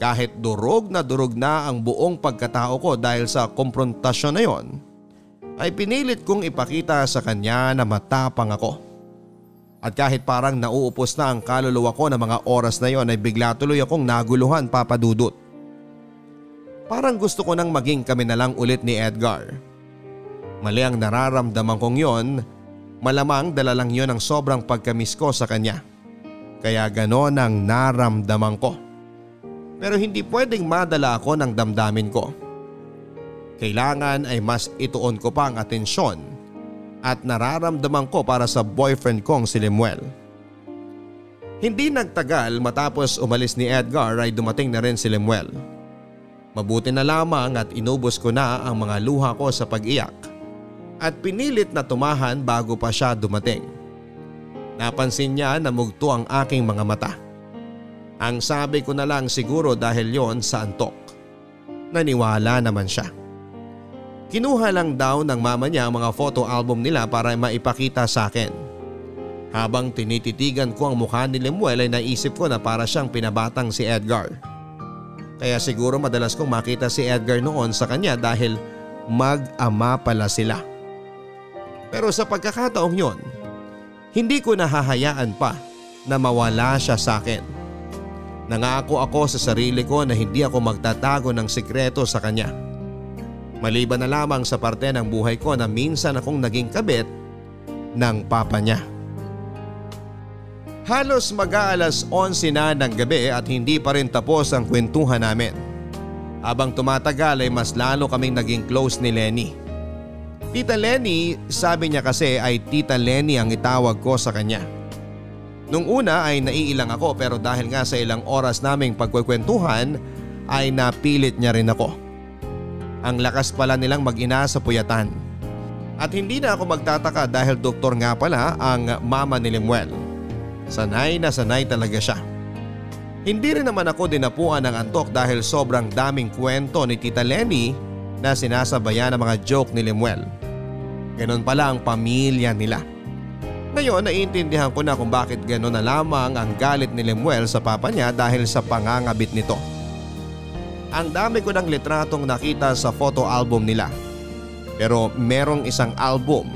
Kahit durog na durog na ang buong pagkatao ko dahil sa komprontasyon na yon, ay pinilit kong ipakita sa kanya na matapang ako. At kahit parang nauupos na ang kaluluwa ko ng mga oras na yon ay bigla tuloy akong naguluhan papadudot. Parang gusto ko nang maging kami na lang ulit ni Edgar. Mali ang nararamdaman kong yon, malamang dala lang yon ang sobrang pagkamis ko sa kanya. Kaya ganon ang naramdaman ko. Pero hindi pwedeng madala ako ng damdamin ko. Kailangan ay mas ituon ko pa ang atensyon at nararamdaman ko para sa boyfriend kong si Lemuel. Hindi nagtagal matapos umalis ni Edgar ay dumating na rin si Lemuel. Mabuti na lamang at inubos ko na ang mga luha ko sa pag-iyak at pinilit na tumahan bago pa siya dumating. Napansin niya na mugto ang aking mga mata. Ang sabi ko na lang siguro dahil yon sa antok. Naniwala naman siya. Kinuha lang daw ng mama niya ang mga photo album nila para maipakita sa akin. Habang tinititigan ko ang mukha ni Lemuel ay naisip ko na para siyang pinabatang si Edgar. Kaya siguro madalas kong makita si Edgar noon sa kanya dahil mag-ama pala sila. Pero sa pagkakataong yon, hindi ko nahahayaan pa na mawala siya sa akin. Nangako ako sa sarili ko na hindi ako magtatago ng sikreto sa kanya. Maliban na lamang sa parte ng buhay ko na minsan akong naging kabit ng papa niya. Halos mag-aalas 11 na ng gabi at hindi pa rin tapos ang kwentuhan namin. Habang tumatagal ay mas lalo kaming naging close ni Lenny. Tita Lenny, sabi niya kasi ay Tita Lenny ang itawag ko sa kanya. Nung una ay naiilang ako pero dahil nga sa ilang oras naming pagkwekwentuhan ay napilit niya rin ako. Ang lakas pala nilang mag-ina sa puyatan. At hindi na ako magtataka dahil doktor nga pala ang mama ni Lemuel. Sanay na sanay talaga siya. Hindi rin naman ako dinapuan ng antok dahil sobrang daming kwento ni Tita Lenny na sinasabayan ng mga joke ni Lemuel. Ganon pala ang pamilya nila. Ngayon naiintindihan ko na kung bakit ganon na lamang ang galit ni Lemuel sa papa niya dahil sa pangangabit nito. Ang dami ko ng litratong nakita sa photo album nila. Pero merong isang album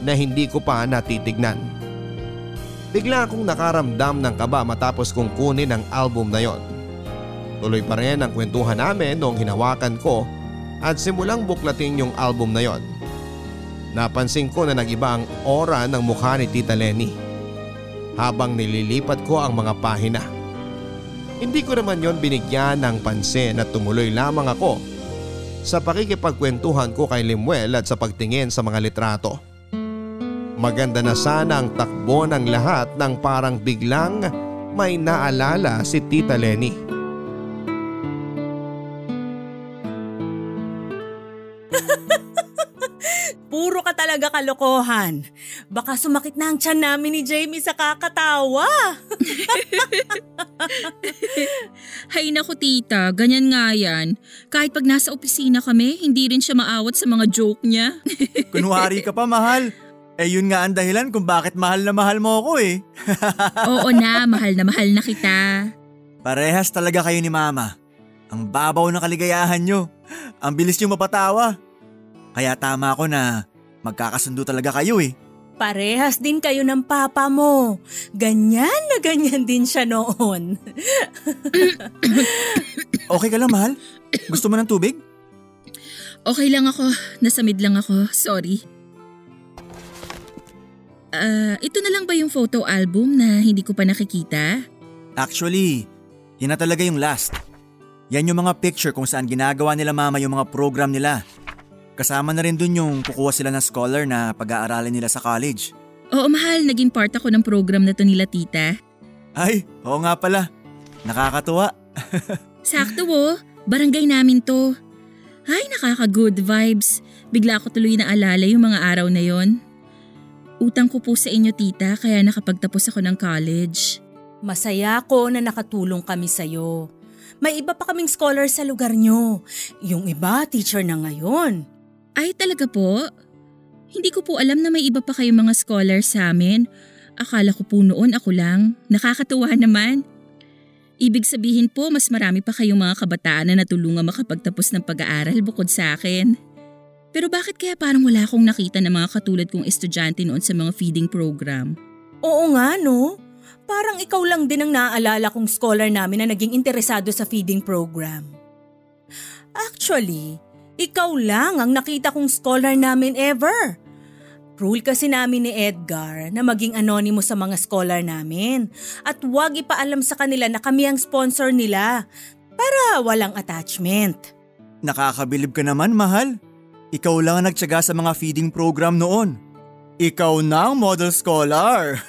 na hindi ko pa natitignan. Bigla akong nakaramdam ng kaba matapos kong kunin ang album na yon. Tuloy pa rin ang kwentuhan namin noong hinawakan ko at simulang buklatin yung album na yon. Napansin ko na nagiba ang aura ng mukha ni Tita Lenny habang nililipat ko ang mga pahina. Hindi ko naman yon binigyan ng pansin at tumuloy lamang ako sa pakikipagkwentuhan ko kay Limuel at sa pagtingin sa mga litrato. Maganda na sana ang takbo ng lahat nang parang biglang may naalala si Tita Lenny. Talaga kalokohan. Baka sumakit na ang tiyan namin ni Jamie sa kakatawa. <laughs> Hay naku tita, ganyan nga yan. Kahit pag nasa opisina kami, hindi rin siya maawat sa mga joke niya. <laughs> Kunwari ka pa mahal. Eh yun nga ang dahilan kung bakit mahal na mahal mo ako eh. <laughs> Oo na, mahal na mahal na kita. Parehas talaga kayo ni mama. Ang babaw ng kaligayahan nyo. Ang bilis nyo mapatawa. Kaya tama ako na magkakasundo talaga kayo eh. Parehas din kayo ng papa mo. Ganyan na ganyan din siya noon. <coughs> okay ka lang mahal? Gusto mo ng tubig? Okay lang ako. Nasamid lang ako. Sorry. Ah, ito na lang ba yung photo album na hindi ko pa nakikita? Actually, yun na talaga yung last. Yan yung mga picture kung saan ginagawa nila mama yung mga program nila. Kasama na rin dun yung kukuha sila ng scholar na pag-aaralin nila sa college. Oo mahal, naging part ako ng program na to nila tita. Ay, oo nga pala. Nakakatuwa. <laughs> Sakto wo, barangay namin to. Ay, nakaka-good vibes. Bigla ko tuloy na alala yung mga araw na yon. Utang ko po sa inyo tita kaya nakapagtapos ako ng college. Masaya ako na nakatulong kami sa'yo. May iba pa kaming scholar sa lugar nyo. Yung iba, teacher na ngayon. Ay talaga po? Hindi ko po alam na may iba pa kayong mga scholars sa amin. Akala ko po noon ako lang. Nakakatuwa naman. Ibig sabihin po mas marami pa kayong mga kabataan na natulungan makapagtapos ng pag-aaral bukod sa akin. Pero bakit kaya parang wala akong nakita ng mga katulad kong estudyante noon sa mga feeding program? Oo nga no. Parang ikaw lang din ang naaalala kong scholar namin na naging interesado sa feeding program. Actually, ikaw lang ang nakita kong scholar namin ever. Rule kasi namin ni Edgar na maging anonymous sa mga scholar namin at huwag ipaalam sa kanila na kami ang sponsor nila para walang attachment. Nakakabilib ka naman, mahal. Ikaw lang ang nagtyaga sa mga feeding program noon. Ikaw na ang model scholar. <laughs>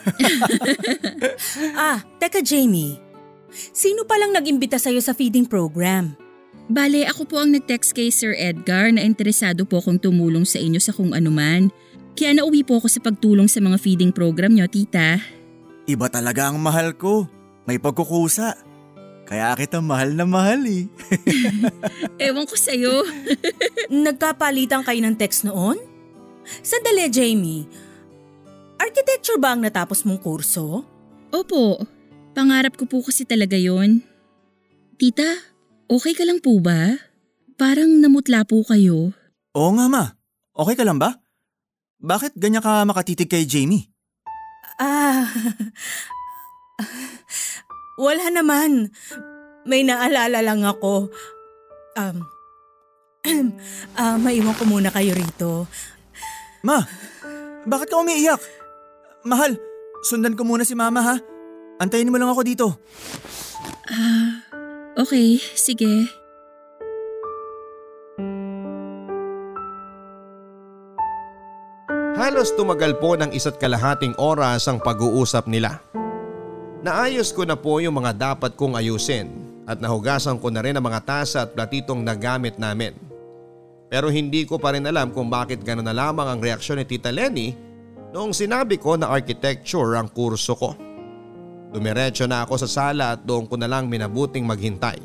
Ah, teka Jamie. Sino palang nag-imbita sa'yo sa feeding program? Bale, ako po ang nag-text kay Sir Edgar na interesado po akong tumulong sa inyo sa kung anuman. Kaya nauwi po ako sa pagtulong sa mga feeding program nyo, tita. Iba talaga ang mahal ko. May pagkukusa. Kaya kita mahal na mahal eh. <laughs> Ewan ko sa'yo. <laughs> Nagkapalitan kayo ng text noon? Sandali, Jamie. Architecture ba ang natapos mong kurso? Opo, pangarap ko po kasi talaga yon. Tita, okay ka lang po ba? Parang namutla po kayo. Oo nga ma. Okay ka lang ba? Bakit ganyan ka makatitig kay Jamie? Ah, wala naman. May naalala lang ako. Um, <clears throat> ah, maiwan ko muna kayo rito. Ma, bakit ka umiiyak? Mahal, sundan ko muna si mama ha. Antayin mo lang ako dito. Ah, okay, sige. Halos tumagal po ng isa't kalahating oras ang pag-uusap nila. Naayos ko na po yung mga dapat kong ayusin at nahugasan ko na rin ang mga tasa at platitong nagamit namin. Pero hindi ko pa rin alam kung bakit gano'n na lamang ang reaksyon ni Tita Lenny noong sinabi ko na architecture ang kurso ko. Dumiretso na ako sa sala at doon ko na lang minabuting maghintay.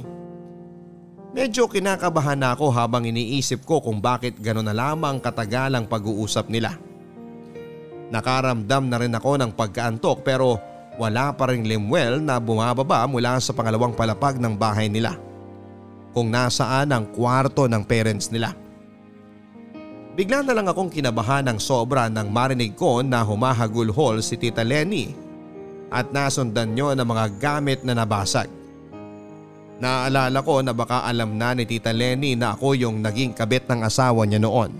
Medyo kinakabahan na ako habang iniisip ko kung bakit gano'n na lamang katagal ang pag-uusap nila. Nakaramdam na rin ako ng pagkaantok pero wala pa rin limwell na bumababa mula sa pangalawang palapag ng bahay nila. Kung nasaan ang kwarto ng parents nila. Bigla na lang akong kinabahan ng sobra nang marinig ko na humahagulhol si Tita Lenny at nasundan nyo ng mga gamit na nabasag. Naalala ko na baka alam na ni Tita Lenny na ako yung naging kabit ng asawa niya noon.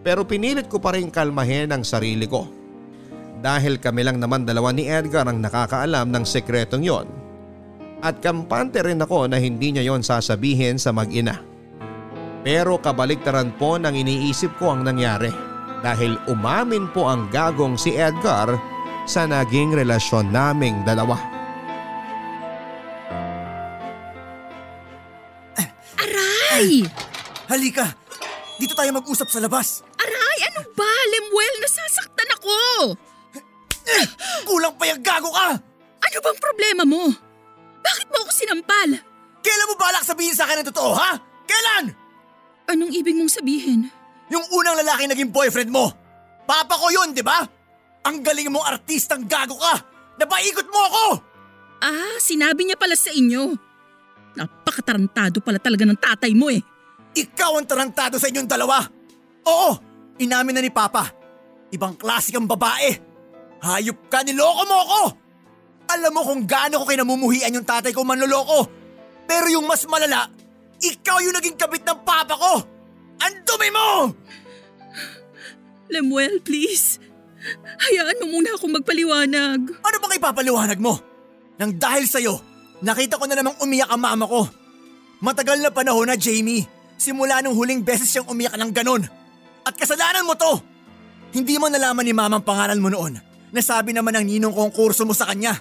Pero pinilit ko pa rin kalmahin ang sarili ko. Dahil kami lang naman dalawa ni Edgar ang nakakaalam ng sekretong yon. At kampante rin ako na hindi niya yon sasabihin sa mag-ina. Pero kabaliktaran po nang iniisip ko ang nangyari dahil umamin po ang gagong si Edgar sa naging relasyon naming dalawa. Aray! Halika! Dito tayo mag-usap sa labas. Aray, ano ba? Lemuel, nasasaktan ako! Kulang pa yung gago ka! Ano bang problema mo? Bakit mo ako sinampal? Kailan mo balak sabihin sa akin ang totoo, ha? Kailan? Anong ibig mong sabihin? Yung unang lalaki naging boyfriend mo. Papa ko yun, di ba? Ang galing mong artistang gago ka! Napaikot mo ako! Ah, sinabi niya pala sa inyo. Napakatarantado pala talaga ng tatay mo eh. Ikaw ang tarantado sa inyong dalawa. Oo, inamin na ni Papa. Ibang klase kang babae. Hayop ka, niloko mo ako! Alam mo kung gaano ko kinamumuhian yung tatay ko manloloko. Pero yung mas malala, ikaw yung naging kabit ng papa ko! Ang dumi mo! Lemuel, please. Hayaan mo muna akong magpaliwanag. Ano bang ipapaliwanag mo? Nang dahil sa'yo, nakita ko na namang umiyak ang mama ko. Matagal na panahon na, Jamie. Simula nung huling beses siyang umiyak ng ganon. At kasalanan mo to! Hindi mo nalaman ni mama ang pangalan mo noon. Nasabi naman ng ninong kong kurso mo sa kanya.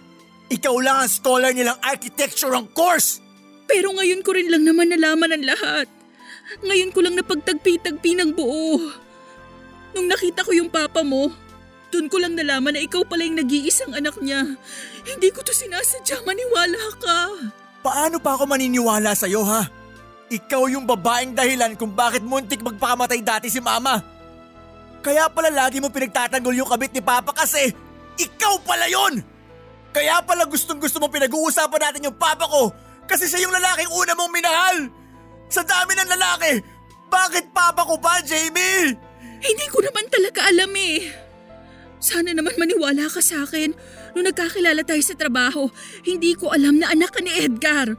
Ikaw lang ang scholar nilang architecture ang course! Pero ngayon ko rin lang naman nalaman ang lahat. Ngayon ko lang napagtagpi-tagpi ng buo. Nung nakita ko yung papa mo, Doon ko lang nalaman na ikaw pala yung nag-iisang anak niya. Hindi ko to sinasadya, maniwala ka. Paano pa ako maniniwala sa'yo ha? Ikaw yung babaeng dahilan kung bakit muntik magpakamatay dati si mama. Kaya pala lagi mo pinagtatanggol yung kabit ni Papa kasi ikaw pala yon. Kaya pala gustong gusto mong pinag-uusapan natin yung Papa ko kasi siya yung lalaking una mong minahal. Sa dami ng lalaki, bakit Papa ko pa, Jamie? Hindi ko naman talaga alam eh. Sana naman maniwala ka sa akin. Noong nagkakilala tayo sa trabaho, hindi ko alam na anak ka ni Edgar.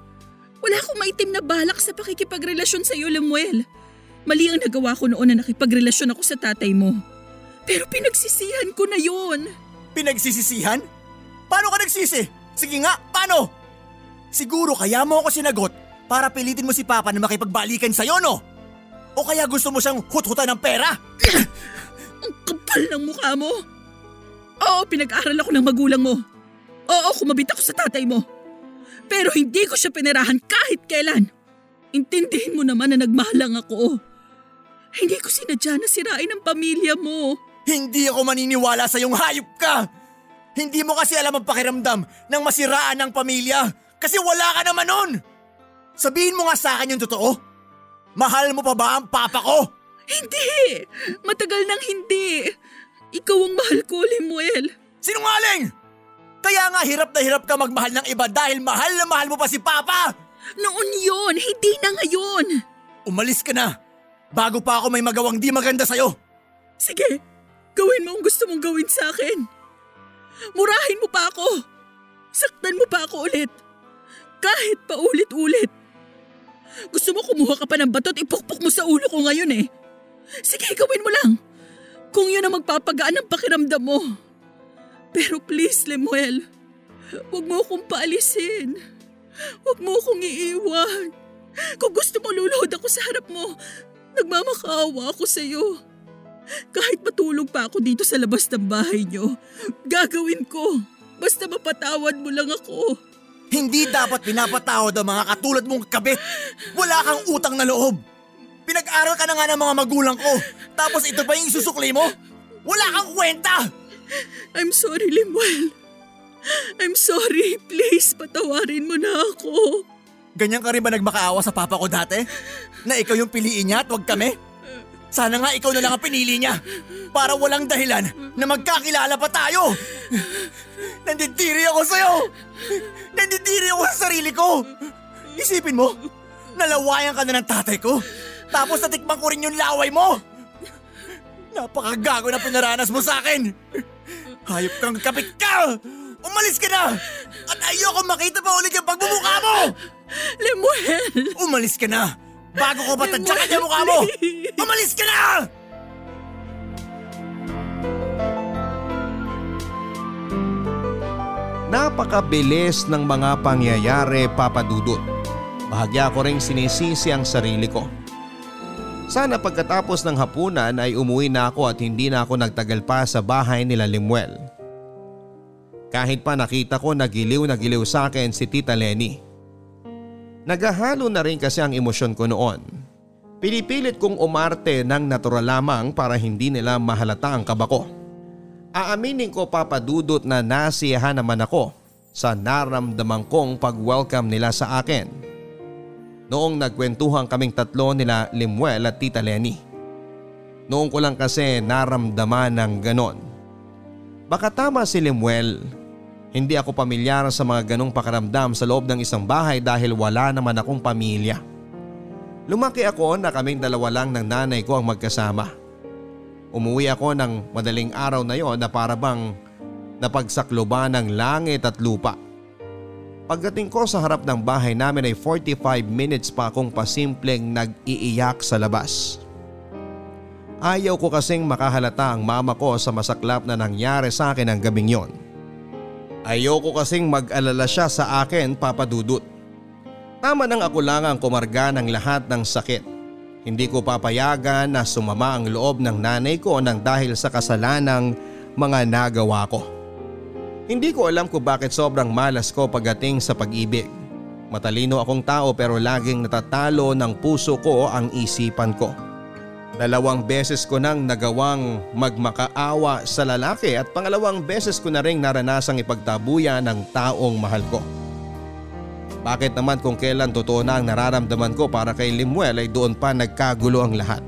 Wala akong maitim na balak sa pakikipagrelasyon sa iyo, Lemuel. Mali ang nagawa ko noon na nakipagrelasyon ako sa tatay mo. Pero pinagsisihan ko na yon. Pinagsisisihan? Paano ka nagsisi? Sige nga, paano? Siguro kaya mo ako sinagot para pilitin mo si Papa na makipagbalikan sa'yo, no? O kaya gusto mo siyang hut-hutan ng pera? <clears throat> Ang kapal ng mukha mo. Oo, pinag-aral ako ng magulang mo. Oo, kumabit ako sa tatay mo. Pero hindi ko siya pinerahan kahit kailan. Intindihin mo naman na nagmahal lang ako. Hindi ko sinadya na sirain ang pamilya mo. Hindi ako maniniwala sa yung hayop ka! Hindi mo kasi alam ang pakiramdam ng masiraan ng pamilya kasi wala ka naman nun! Sabihin mo nga sa akin yung totoo. Mahal mo pa ba ang papa ko? Hindi! Matagal nang hindi. Ikaw ang mahal ko, Limuel. Sinungaling! Kaya nga hirap na hirap ka magmahal ng iba dahil mahal na mahal mo pa si Papa! Noon yon, hindi na ngayon. Umalis ka na! Bago pa ako may magawang di maganda sa'yo! Sige, gawin mo ang gusto mong gawin sa akin. Murahin mo pa ako. Saktan mo pa ako ulit. Kahit pa ulit-ulit. Gusto mo kumuha ka pa ng bato at ipukpok mo sa ulo ko ngayon eh. Sige, gawin mo lang. Kung yun ang magpapagaan ng pakiramdam mo. Pero please, Lemuel, huwag mo akong paalisin. Huwag mo akong iiwan. Kung gusto mo luluhod ako sa harap mo, nagmamakaawa ako sa iyo. Kahit matulog pa ako dito sa labas ng bahay niyo, gagawin ko. Basta mapatawad mo lang ako. Hindi dapat pinapatawad ang mga katulad mong kabit. Wala kang utang na loob. Pinag-aral ka na nga ng mga magulang ko. Tapos ito pa yung isusukli mo? Wala kang kwenta! I'm sorry, Limuel. I'm sorry. Please, patawarin mo na ako. Ganyan ka rin ba nagmakaawa sa papa ko dati? Na ikaw yung piliin niya at wag kami? Sana nga ikaw na lang ang pinili niya para walang dahilan na magkakilala pa tayo. Nandidiri ako sa'yo. Nandidiri ako sa sarili ko. Isipin mo, nalawayan ka na ng tatay ko. Tapos natikman ko rin yung laway mo. Napakagago na pinaranas mo sa akin. Hayop kang kapit ka! Umalis ka na! At ayoko makita pa ulit yung pagmumukha mo! Lemuel! Umalis ka na! Bago ko patadyakan yung mukha mo! Umalis ka na! Napakabilis ng mga pangyayari papadudot. Bahagya ko ring sinisisi ang sarili ko. Sana pagkatapos ng hapunan ay umuwi na ako at hindi na ako nagtagal pa sa bahay nila Limuel. Kahit pa nakita ko nagiliw na giliw sa akin si Tita Lenny. Nagahalo na rin kasi ang emosyon ko noon. Pinipilit kong umarte ng natural lamang para hindi nila mahalata ang kaba ko. Aaminin ko papadudot na nasiyahan naman ako sa naramdaman kong pag-welcome nila sa akin. Noong nagkwentuhan kaming tatlo nila Limuel at Tita Lenny. Noong ko lang kasi naramdaman ng ganon. Baka tama si Limuel. Hindi ako pamilyar sa mga ganong pakaramdam sa loob ng isang bahay dahil wala naman akong pamilya. Lumaki ako na kaming dalawa lang ng nanay ko ang magkasama. Umuwi ako ng madaling araw na yon na para bang napagsakloban ng langit at lupa. Pagdating ko sa harap ng bahay namin ay 45 minutes pa akong pasimpleng nag-iiyak sa labas. Ayaw ko kasing makahalata ang mama ko sa masaklap na nangyari sa akin ang gabing yon. Ayoko kasing mag-alala siya sa akin papadudot. Tama nang ako lang ang kumarga ng lahat ng sakit. Hindi ko papayagan na sumama ang loob ng nanay ko nang dahil sa kasalanang mga nagawa ko. Hindi ko alam kung bakit sobrang malas ko pagdating sa pag-ibig. Matalino akong tao pero laging natatalo ng puso ko ang isipan ko. Dalawang beses ko nang nagawang magmakaawa sa lalaki at pangalawang beses ko na rin naranasang ipagtabuya ng taong mahal ko. Bakit naman kung kailan totoo na ang nararamdaman ko para kay Limuel ay doon pa nagkagulo ang lahat?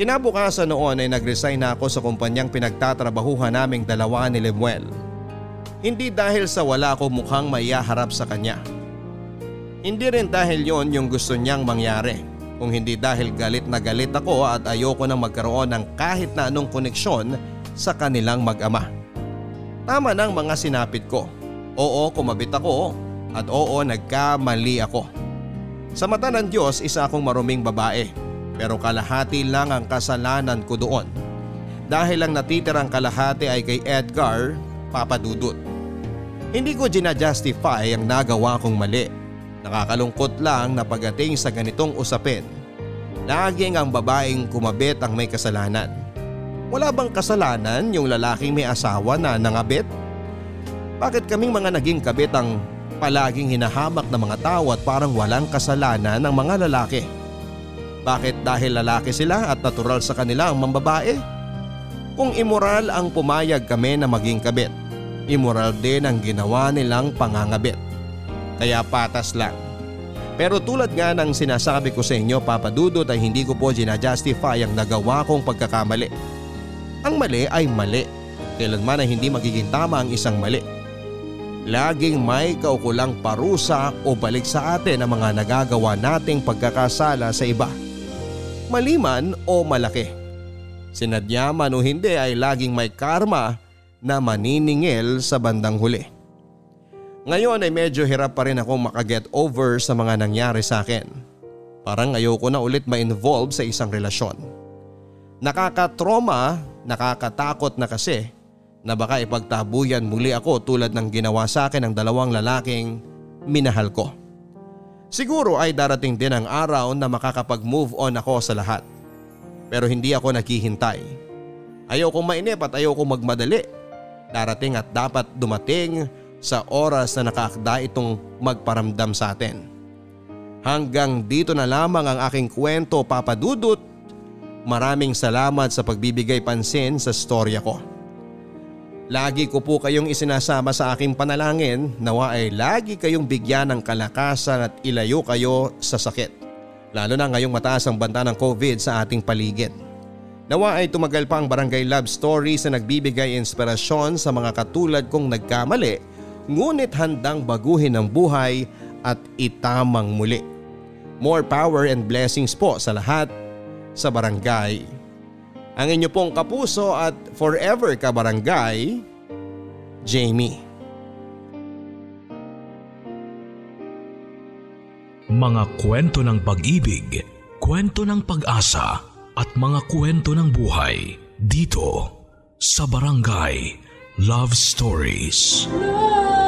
Kinabukasan noon ay nag-resign na ako sa kumpanyang pinagtatrabahuhan naming dalawa ni Limuel. Hindi dahil sa wala ko mukhang maiyaharap sa kanya. Hindi rin dahil yon yung gusto niyang mangyari kung hindi dahil galit na galit ako at ayoko nang magkaroon ng kahit na anong koneksyon sa kanilang mag-ama. Tama ng mga sinapit ko. Oo, kumabit ako at oo, nagkamali ako. Sa mata ng Diyos, isa akong maruming babae pero kalahati lang ang kasalanan ko doon. Dahil ang natitirang kalahati ay kay Edgar Papadudut. Hindi ko ginajustify ang nagawa kong mali Nakakalungkot lang na pagating sa ganitong usapin, laging ang babaeng kumabit ang may kasalanan. Wala bang kasalanan yung lalaking may asawa na nangabit? Bakit kaming mga naging kabit ang palaging hinahamak ng mga tao at parang walang kasalanan ng mga lalaki? Bakit dahil lalaki sila at natural sa kanila ang mambabae? Kung immoral ang pumayag kami na maging kabit, immoral din ang ginawa nilang pangangabit kaya patas lang. Pero tulad nga ng sinasabi ko sa inyo Papa Dudot ay hindi ko po ginajustify ang nagawa kong pagkakamali. Ang mali ay mali. Kailanman ay hindi magiging tama ang isang mali. Laging may kaukulang parusa o balik sa atin ang mga nagagawa nating pagkakasala sa iba. Maliman o malaki. Sinadya man o hindi ay laging may karma na maniningil sa bandang huli. Ngayon ay medyo hirap pa rin akong makaget over sa mga nangyari sa akin. Parang ayoko na ulit ma-involve sa isang relasyon. Nakakatroma, nakakatakot na kasi na baka ipagtabuyan muli ako tulad ng ginawa sa akin ng dalawang lalaking minahal ko. Siguro ay darating din ang araw na makakapag-move on ako sa lahat. Pero hindi ako naghihintay. Ayoko mainip at ayoko magmadali. Darating at dapat dumating sa oras na nakaakda itong magparamdam sa atin. Hanggang dito na lamang ang aking kwento papadudot. Maraming salamat sa pagbibigay pansin sa storya ko. Lagi ko po kayong isinasama sa aking panalangin nawa ay lagi kayong bigyan ng kalakasan at ilayo kayo sa sakit. Lalo na ngayong mataas ang banta ng COVID sa ating paligid. Nawa ay tumagal pa ang Barangay Love Stories na nagbibigay inspirasyon sa mga katulad kong nagkamali ngunit handang baguhin ang buhay at itamang muli. More power and blessings po sa lahat sa barangay. Ang inyo pong kapuso at forever kabarangay, Jamie. Mga kwento ng pag-ibig, kwento ng pag-asa at mga kwento ng buhay dito sa Barangay Love Stories. Love